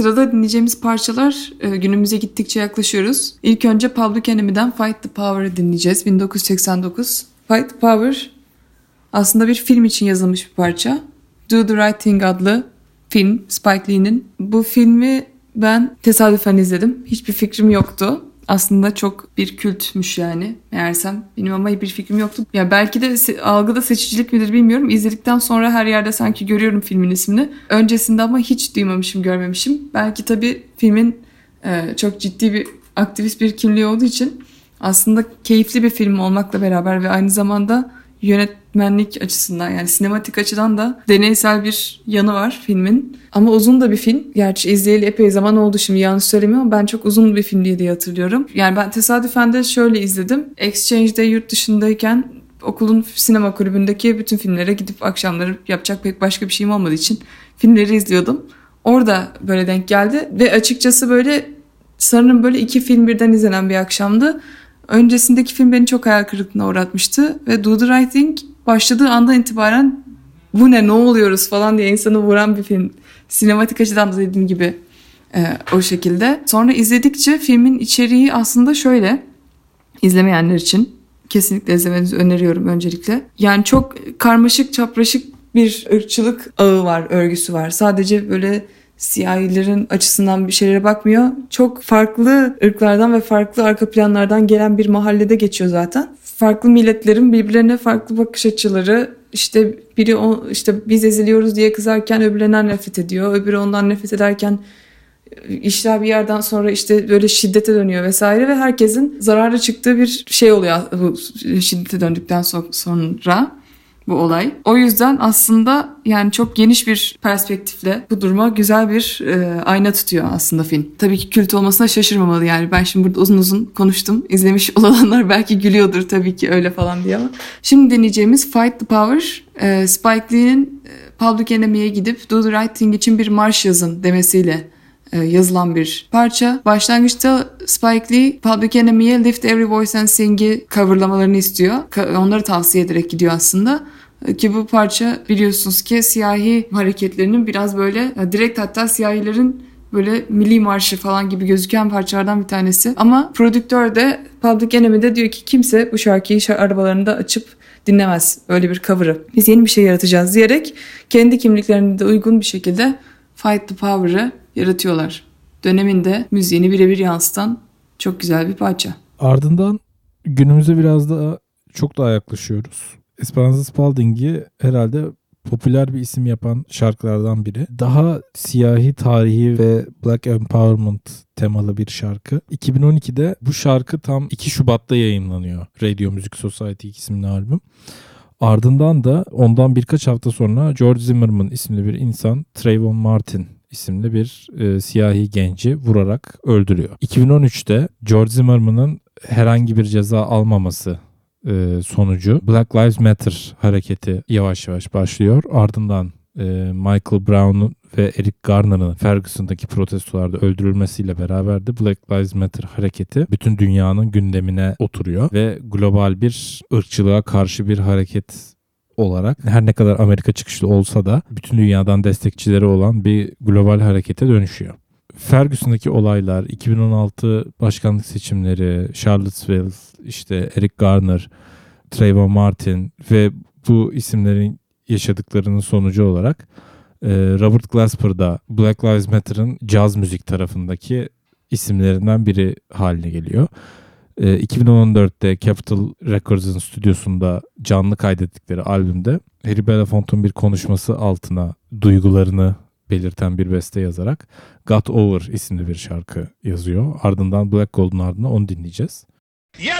Sırada dinleyeceğimiz parçalar e, günümüze gittikçe yaklaşıyoruz. İlk önce Public Enemy'den Fight the Power'ı dinleyeceğiz. 1989. Fight the Power aslında bir film için yazılmış bir parça. Do the Right Thing adlı film Spike Lee'nin. Bu filmi ben tesadüfen izledim. Hiçbir fikrim yoktu. Aslında çok bir kültmüş yani meğersem. Benim ama bir fikrim yoktu. Ya belki de algıda seçicilik midir bilmiyorum. İzledikten sonra her yerde sanki görüyorum filmin ismini. Öncesinde ama hiç duymamışım, görmemişim. Belki tabii filmin e, çok ciddi bir aktivist bir kimliği olduğu için aslında keyifli bir film olmakla beraber ve aynı zamanda yönetmenlik açısından yani sinematik açıdan da deneysel bir yanı var filmin. Ama uzun da bir film. Gerçi izleyeli epey zaman oldu şimdi yanlış söylemiyorum ama ben çok uzun bir film diye hatırlıyorum. Yani ben tesadüfen de şöyle izledim. Exchange'de yurt dışındayken okulun sinema kulübündeki bütün filmlere gidip akşamları yapacak pek başka bir şeyim olmadığı için filmleri izliyordum. Orada böyle denk geldi ve açıkçası böyle sanırım böyle iki film birden izlenen bir akşamdı. Öncesindeki film beni çok hayal kırıklığına uğratmıştı ve Do the Right Thing başladığı andan itibaren bu ne ne oluyoruz falan diye insanı vuran bir film. Sinematik açıdan da dediğim gibi e, o şekilde. Sonra izledikçe filmin içeriği aslında şöyle izlemeyenler için kesinlikle izlemenizi öneriyorum öncelikle. Yani çok karmaşık çapraşık bir ırkçılık ağı var, örgüsü var. Sadece böyle siyahilerin açısından bir şeylere bakmıyor. Çok farklı ırklardan ve farklı arka planlardan gelen bir mahallede geçiyor zaten. Farklı milletlerin birbirlerine farklı bakış açıları işte biri o, işte biz eziliyoruz diye kızarken öbürlerinden nefret ediyor. Öbürü ondan nefret ederken işler bir yerden sonra işte böyle şiddete dönüyor vesaire ve herkesin zararlı çıktığı bir şey oluyor bu şiddete döndükten so- sonra bu olay. O yüzden aslında yani çok geniş bir perspektifle bu duruma güzel bir e, ayna tutuyor aslında film. Tabii ki kült olmasına şaşırmamalı yani. Ben şimdi burada uzun uzun konuştum. İzlemiş olanlar belki gülüyordur tabii ki öyle falan diye ama. Şimdi deneyeceğimiz Fight the Power, e, Spike Lee'nin e, Public Enemy'ye gidip Do the Right Thing için bir marş yazın demesiyle e, yazılan bir parça. Başlangıçta Spike Lee Public Enemy'ye Lift Every Voice and Sing'i coverlamalarını istiyor. Onları tavsiye ederek gidiyor aslında. Ki bu parça biliyorsunuz ki siyahi hareketlerinin biraz böyle e, direkt hatta siyahilerin böyle milli marşı falan gibi gözüken parçalardan bir tanesi. Ama prodüktör de Public Enemy'de diyor ki kimse bu şarkıyı şa- arabalarında açıp dinlemez. Öyle bir cover'ı. Biz yeni bir şey yaratacağız diyerek kendi kimliklerine de uygun bir şekilde Fight the Power'ı yaratıyorlar. Döneminde müziğini birebir yansıtan çok güzel bir parça. Ardından günümüze biraz daha çok daha yaklaşıyoruz. Esperanza Spalding'i herhalde popüler bir isim yapan şarkılardan biri. Daha siyahi tarihi ve Black Empowerment temalı bir şarkı. 2012'de bu şarkı tam 2 Şubat'ta yayınlanıyor. Radio Music Society isimli albüm. Ardından da ondan birkaç hafta sonra George Zimmerman isimli bir insan Trayvon Martin isimli bir e, siyahi genci vurarak öldürüyor. 2013'te George Zimmerman'ın herhangi bir ceza almaması e, sonucu Black Lives Matter hareketi yavaş yavaş başlıyor. Ardından e, Michael Brown'un ve Eric Garner'ın Ferguson'daki protestolarda öldürülmesiyle beraber de Black Lives Matter hareketi bütün dünyanın gündemine oturuyor ve global bir ırkçılığa karşı bir hareket olarak her ne kadar Amerika çıkışlı olsa da bütün dünyadan destekçileri olan bir global harekete dönüşüyor. Ferguson'daki olaylar, 2016 başkanlık seçimleri, Charlottesville, işte Eric Garner, Trayvon Martin ve bu isimlerin yaşadıklarının sonucu olarak e, Robert Glasper da Black Lives Matter'ın caz müzik tarafındaki isimlerinden biri haline geliyor. E, 2014'te Capitol Records'ın stüdyosunda canlı kaydettikleri albümde Harry Belafonte'un bir konuşması altına duygularını belirten bir beste yazarak Got Over isimli bir şarkı yazıyor. Ardından Black Gold'un ardından onu dinleyeceğiz. Best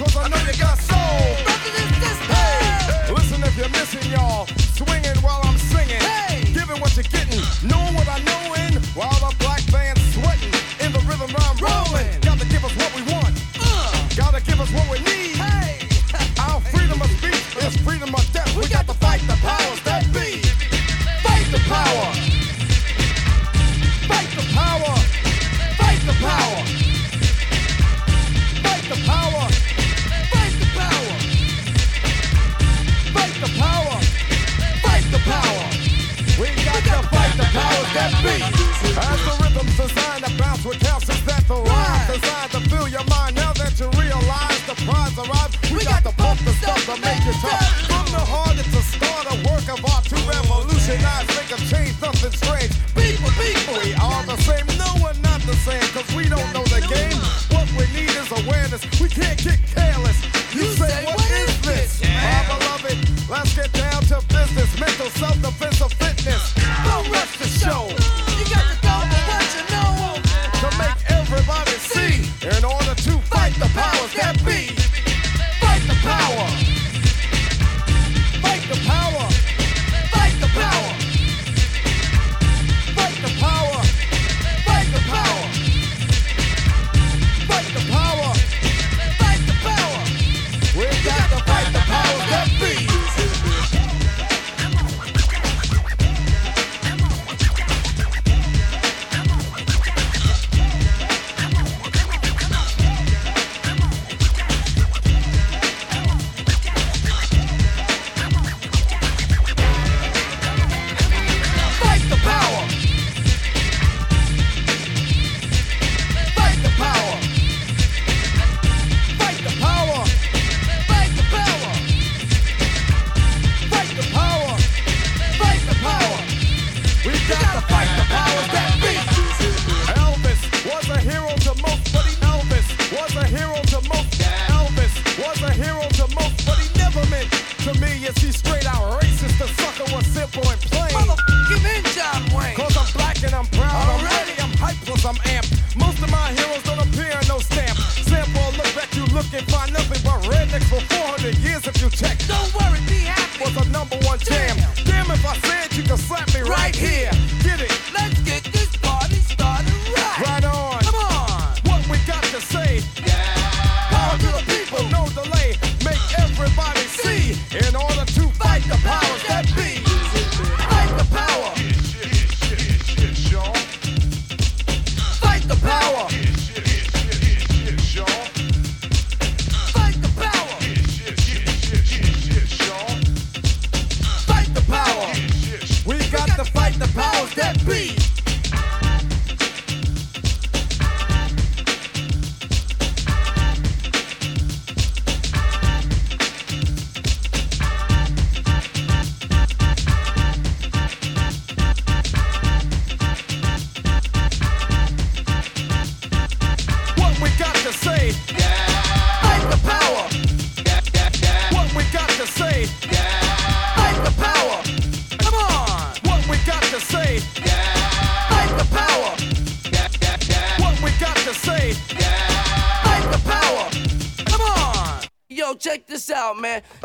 Cause I know you got soul. Hey, listen if you're missing, y'all. Swinging while I'm singing. Hey. Giving what you're getting. Knowing what I know. could that beat, As the rhythm's designed to bounce with calcium that the rhyme designed to fill your mind. Now that you realize the prize arrives, We, we got, got the pump, the stuff to make you tough.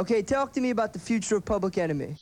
Okay, talk to me about the future of Public Enemy.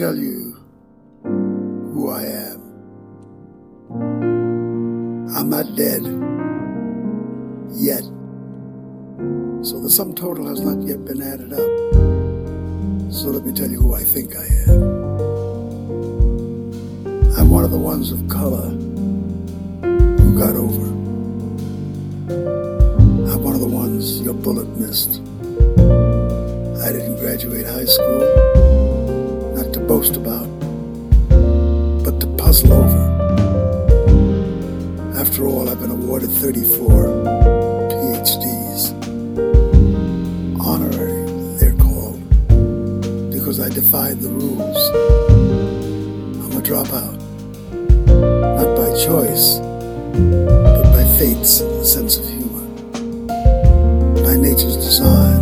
Tell you about, but to puzzle over. After all, I've been awarded 34 PhDs. Honorary, they're called, because I defied the rules. I'm a dropout, not by choice, but by fate's sense of humor, by nature's design.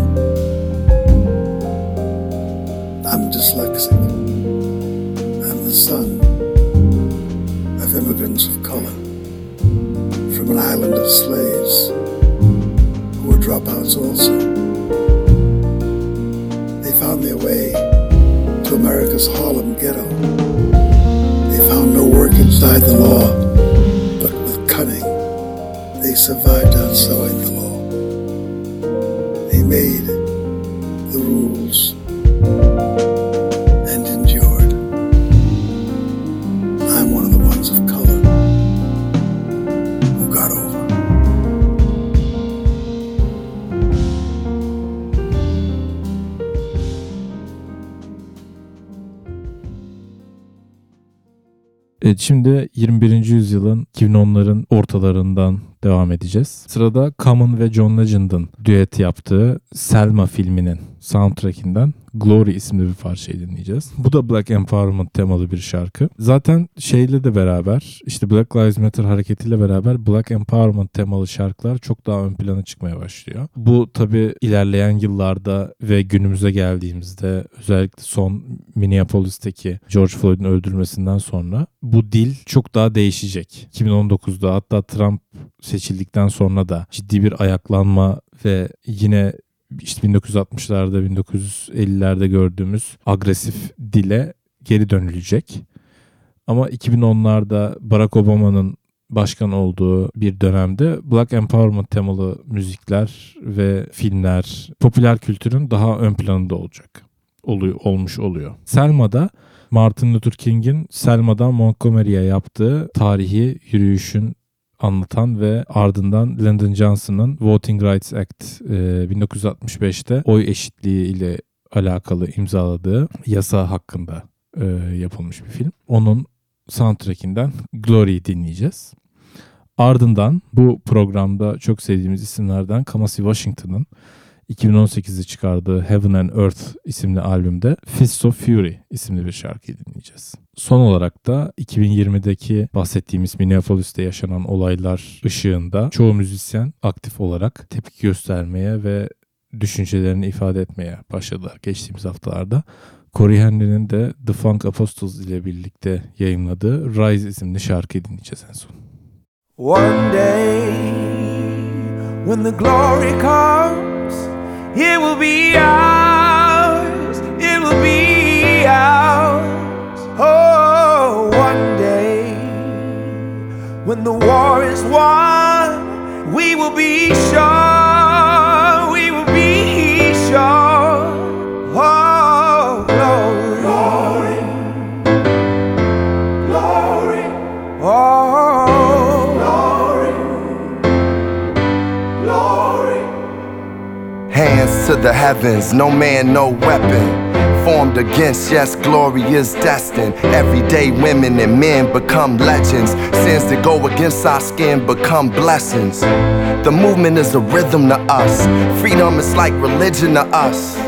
From an island of slaves who were dropouts also. They found their way to America's Harlem ghetto. They found no work inside the law, but with cunning, they survived outside the law. They made şimdi 21. yüzyılın 2010'ların ortalarından devam edeceğiz. Sırada Common ve John Legend'ın düet yaptığı Selma filminin soundtrackinden Glory isimli bir parçayı dinleyeceğiz. Bu da Black Empowerment temalı bir şarkı. Zaten şeyle de beraber işte Black Lives Matter hareketiyle beraber Black Empowerment temalı şarkılar çok daha ön plana çıkmaya başlıyor. Bu tabi ilerleyen yıllarda ve günümüze geldiğimizde özellikle son Minneapolis'teki George Floyd'un öldürülmesinden sonra bu dil çok daha değişecek. 2019'da hatta Trump seçildikten sonra da ciddi bir ayaklanma ve yine işte 1960'larda 1950'lerde gördüğümüz agresif dile geri dönülecek. Ama 2010'larda Barack Obama'nın başkan olduğu bir dönemde Black Empowerment temalı müzikler ve filmler popüler kültürün daha ön planında olacak. Oluyor, olmuş oluyor. Selma'da Martin Luther King'in Selma'dan Montgomery'e yaptığı tarihi yürüyüşün anlatan ve ardından Lyndon Johnson'ın Voting Rights Act e, 1965'te oy eşitliği ile alakalı imzaladığı yasa hakkında e, yapılmış bir film. Onun soundtrackinden Glory'yi dinleyeceğiz. Ardından bu programda çok sevdiğimiz isimlerden Kamasi Washington'ın 2018'de çıkardığı Heaven and Earth isimli albümde Fists of Fury isimli bir şarkıyı dinleyeceğiz. Son olarak da 2020'deki bahsettiğimiz Minneapolis'te yaşanan olaylar ışığında çoğu müzisyen aktif olarak tepki göstermeye ve düşüncelerini ifade etmeye başladılar geçtiğimiz haftalarda. Corey Henry'nin de The Funk Apostles ile birlikte yayınladığı Rise isimli şarkıyı dinleyeceğiz en son. One day, when the glory comes, it will be ours. It will be ours. Oh, one day, when the war is won, we will be sure, the heavens, no man, no weapon. Formed against, yes, glory is destined. Everyday women and men become legends. Sins that go against our skin become blessings. The movement is a rhythm to us. Freedom is like religion to us.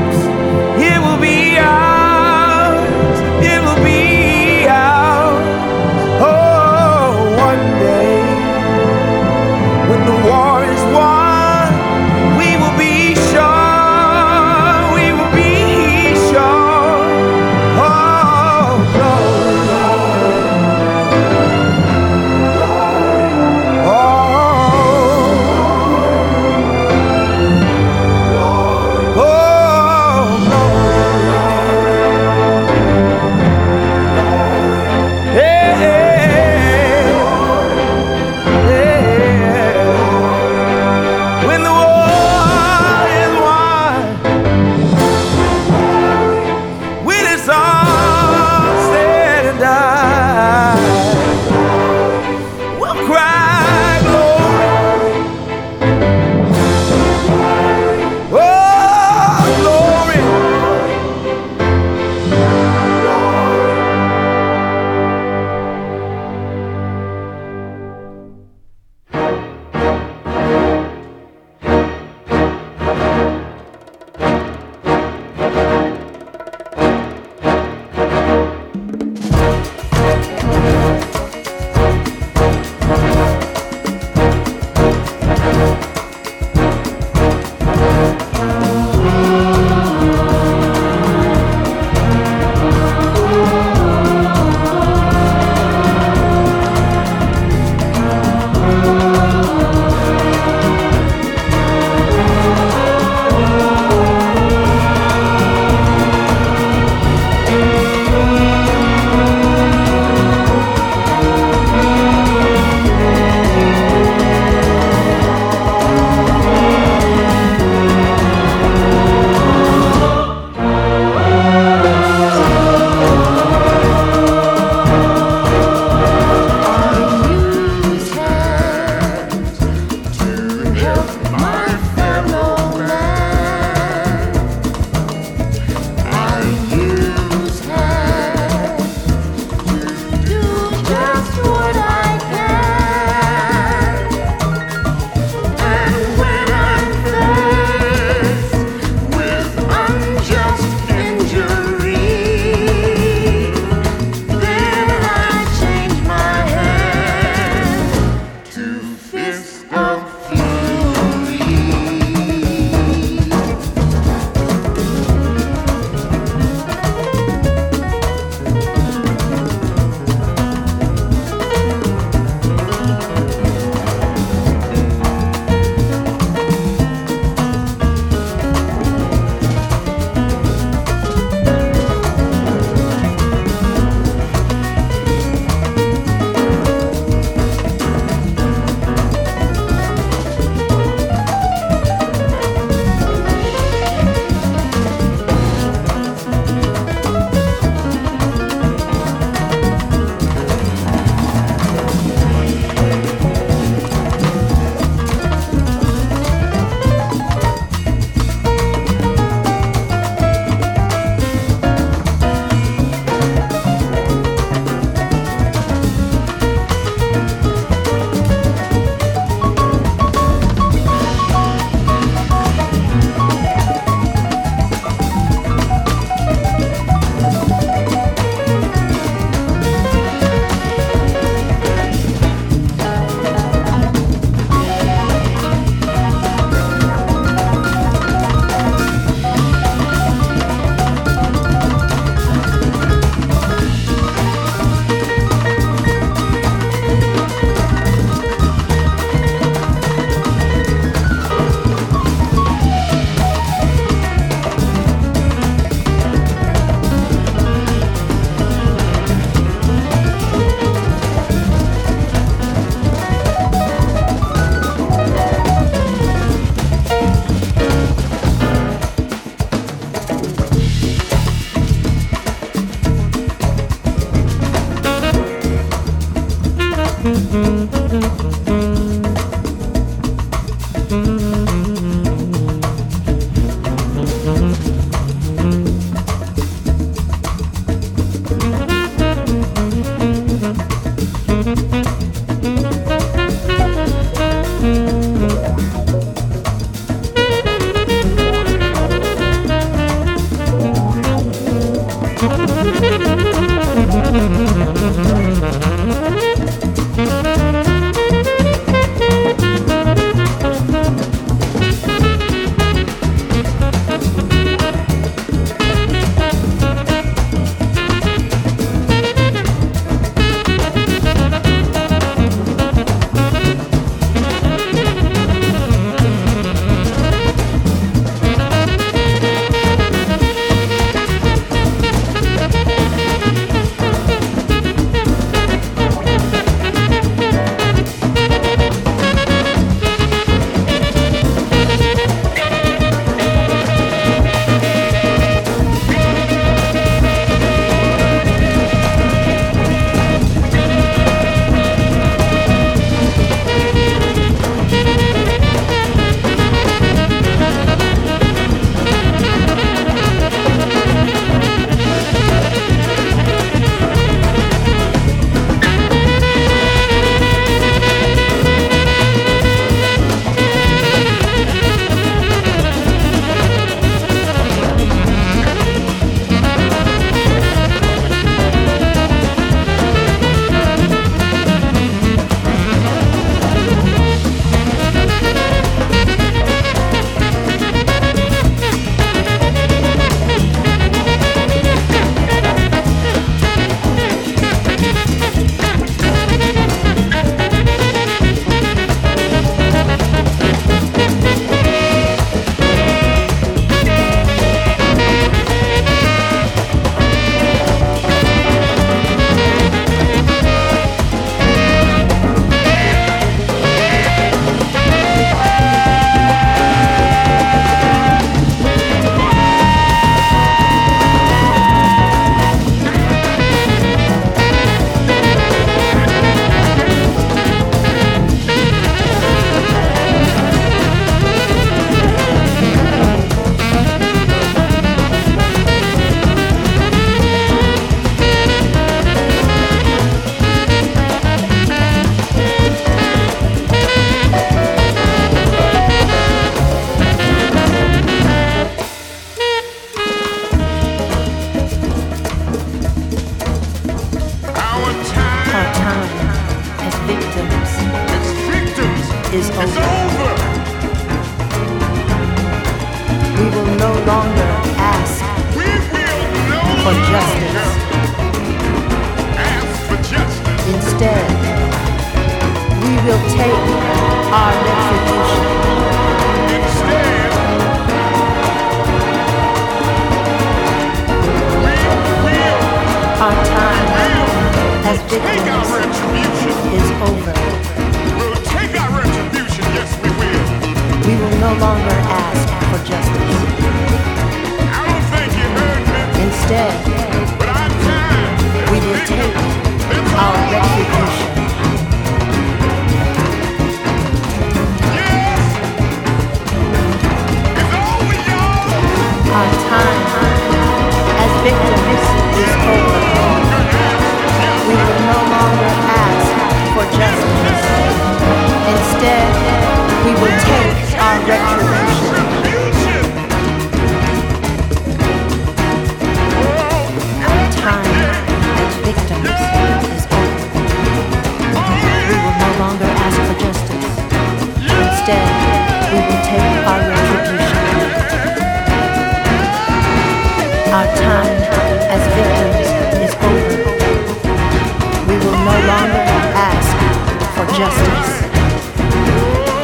justice.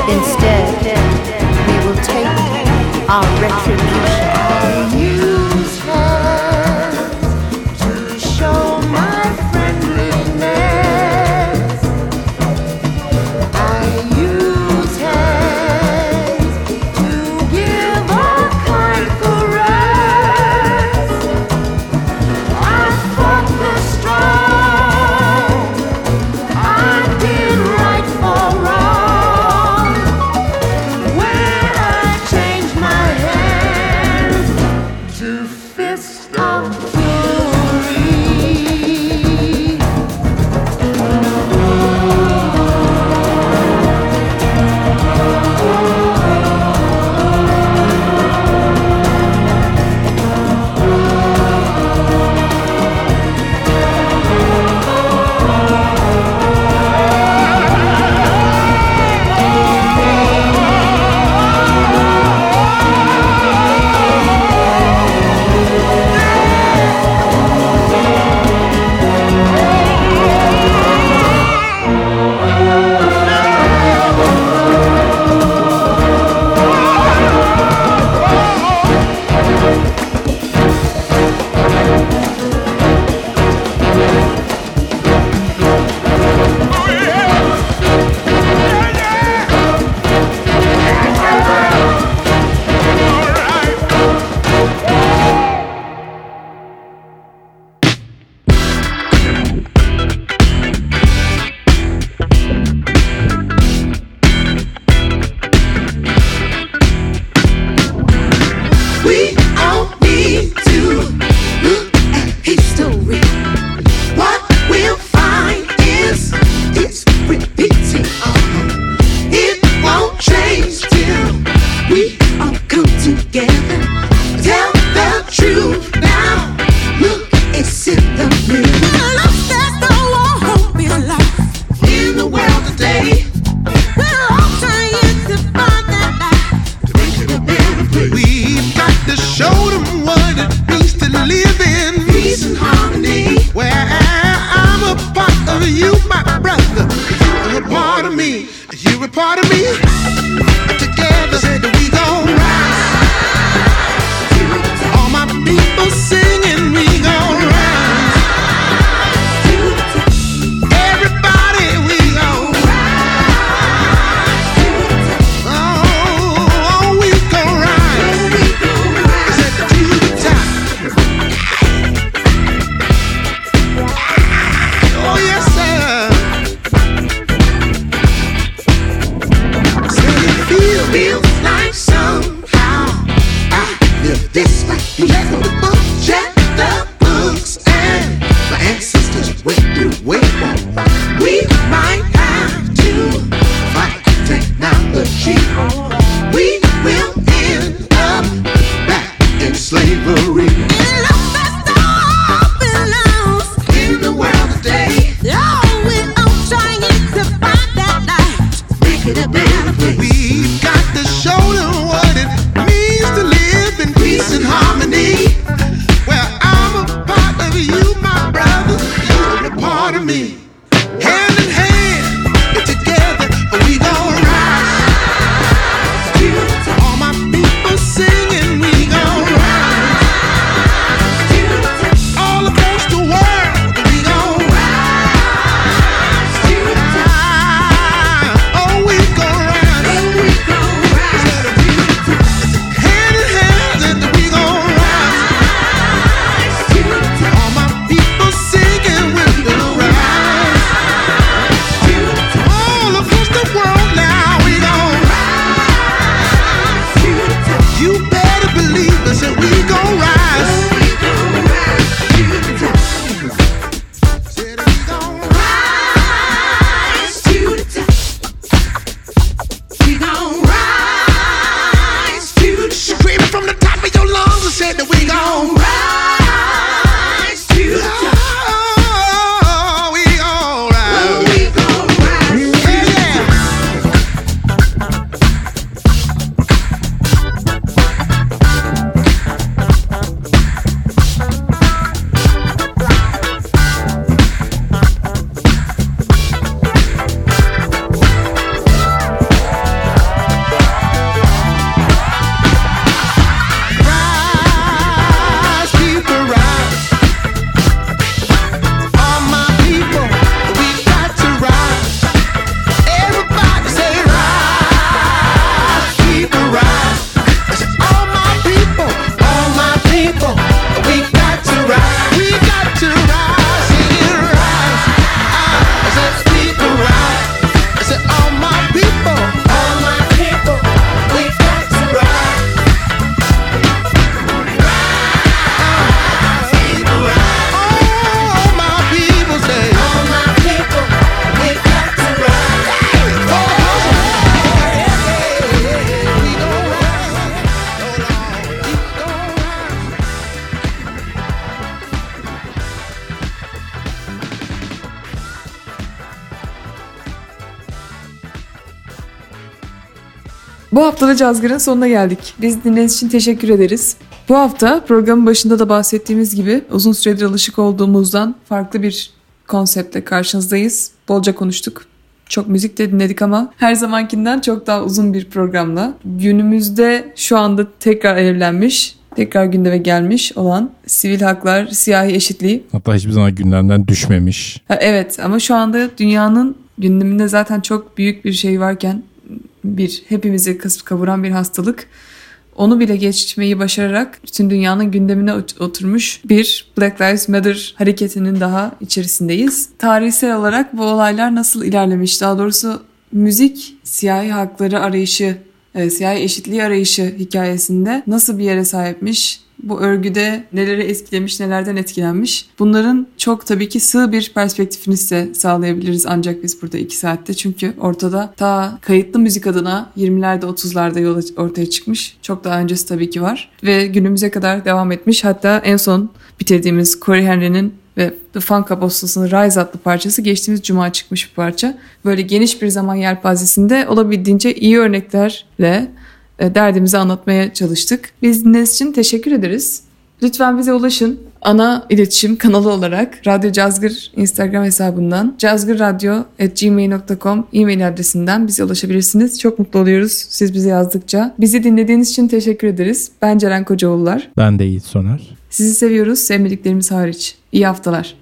Instead, we will take our retribution. Bu hafta da Cazgır'ın sonuna geldik. Biz dinlediğiniz için teşekkür ederiz. Bu hafta programın başında da bahsettiğimiz gibi uzun süredir alışık olduğumuzdan farklı bir konseptle karşınızdayız. Bolca konuştuk. Çok müzik de dinledik ama her zamankinden çok daha uzun bir programla. Günümüzde şu anda tekrar evlenmiş, tekrar gündeme gelmiş olan sivil haklar, siyahi eşitliği. Hatta hiçbir zaman gündemden düşmemiş. Ha, evet ama şu anda dünyanın gündeminde zaten çok büyük bir şey varken bir hepimizi kasıp kavuran bir hastalık. Onu bile geçmeyi başararak bütün dünyanın gündemine ot- oturmuş bir Black Lives Matter hareketinin daha içerisindeyiz. Tarihsel olarak bu olaylar nasıl ilerlemiş? Daha doğrusu müzik siyahi hakları arayışı, e, siyahi eşitliği arayışı hikayesinde nasıl bir yere sahipmiş? Bu örgüde neleri etkilemiş, nelerden etkilenmiş? Bunların çok tabii ki sığ bir perspektifini size sağlayabiliriz ancak biz burada iki saatte. Çünkü ortada ta kayıtlı müzik adına 20'lerde 30'larda yola ortaya çıkmış. Çok daha öncesi tabii ki var. Ve günümüze kadar devam etmiş. Hatta en son bitirdiğimiz Corey Henry'nin ve The Funk Apostles'ın Rise adlı parçası geçtiğimiz cuma çıkmış bir parça. Böyle geniş bir zaman yelpazesinde olabildiğince iyi örneklerle derdimizi anlatmaya çalıştık. Biz dinlediğiniz için teşekkür ederiz. Lütfen bize ulaşın. Ana iletişim kanalı olarak Radyo Cazgır Instagram hesabından cazgırradyo.gmail.com e-mail adresinden bize ulaşabilirsiniz. Çok mutlu oluyoruz siz bize yazdıkça. Bizi dinlediğiniz için teşekkür ederiz. Ben Ceren Kocaoğullar. Ben de Yiğit Soner. Sizi seviyoruz sevmediklerimiz hariç. İyi haftalar.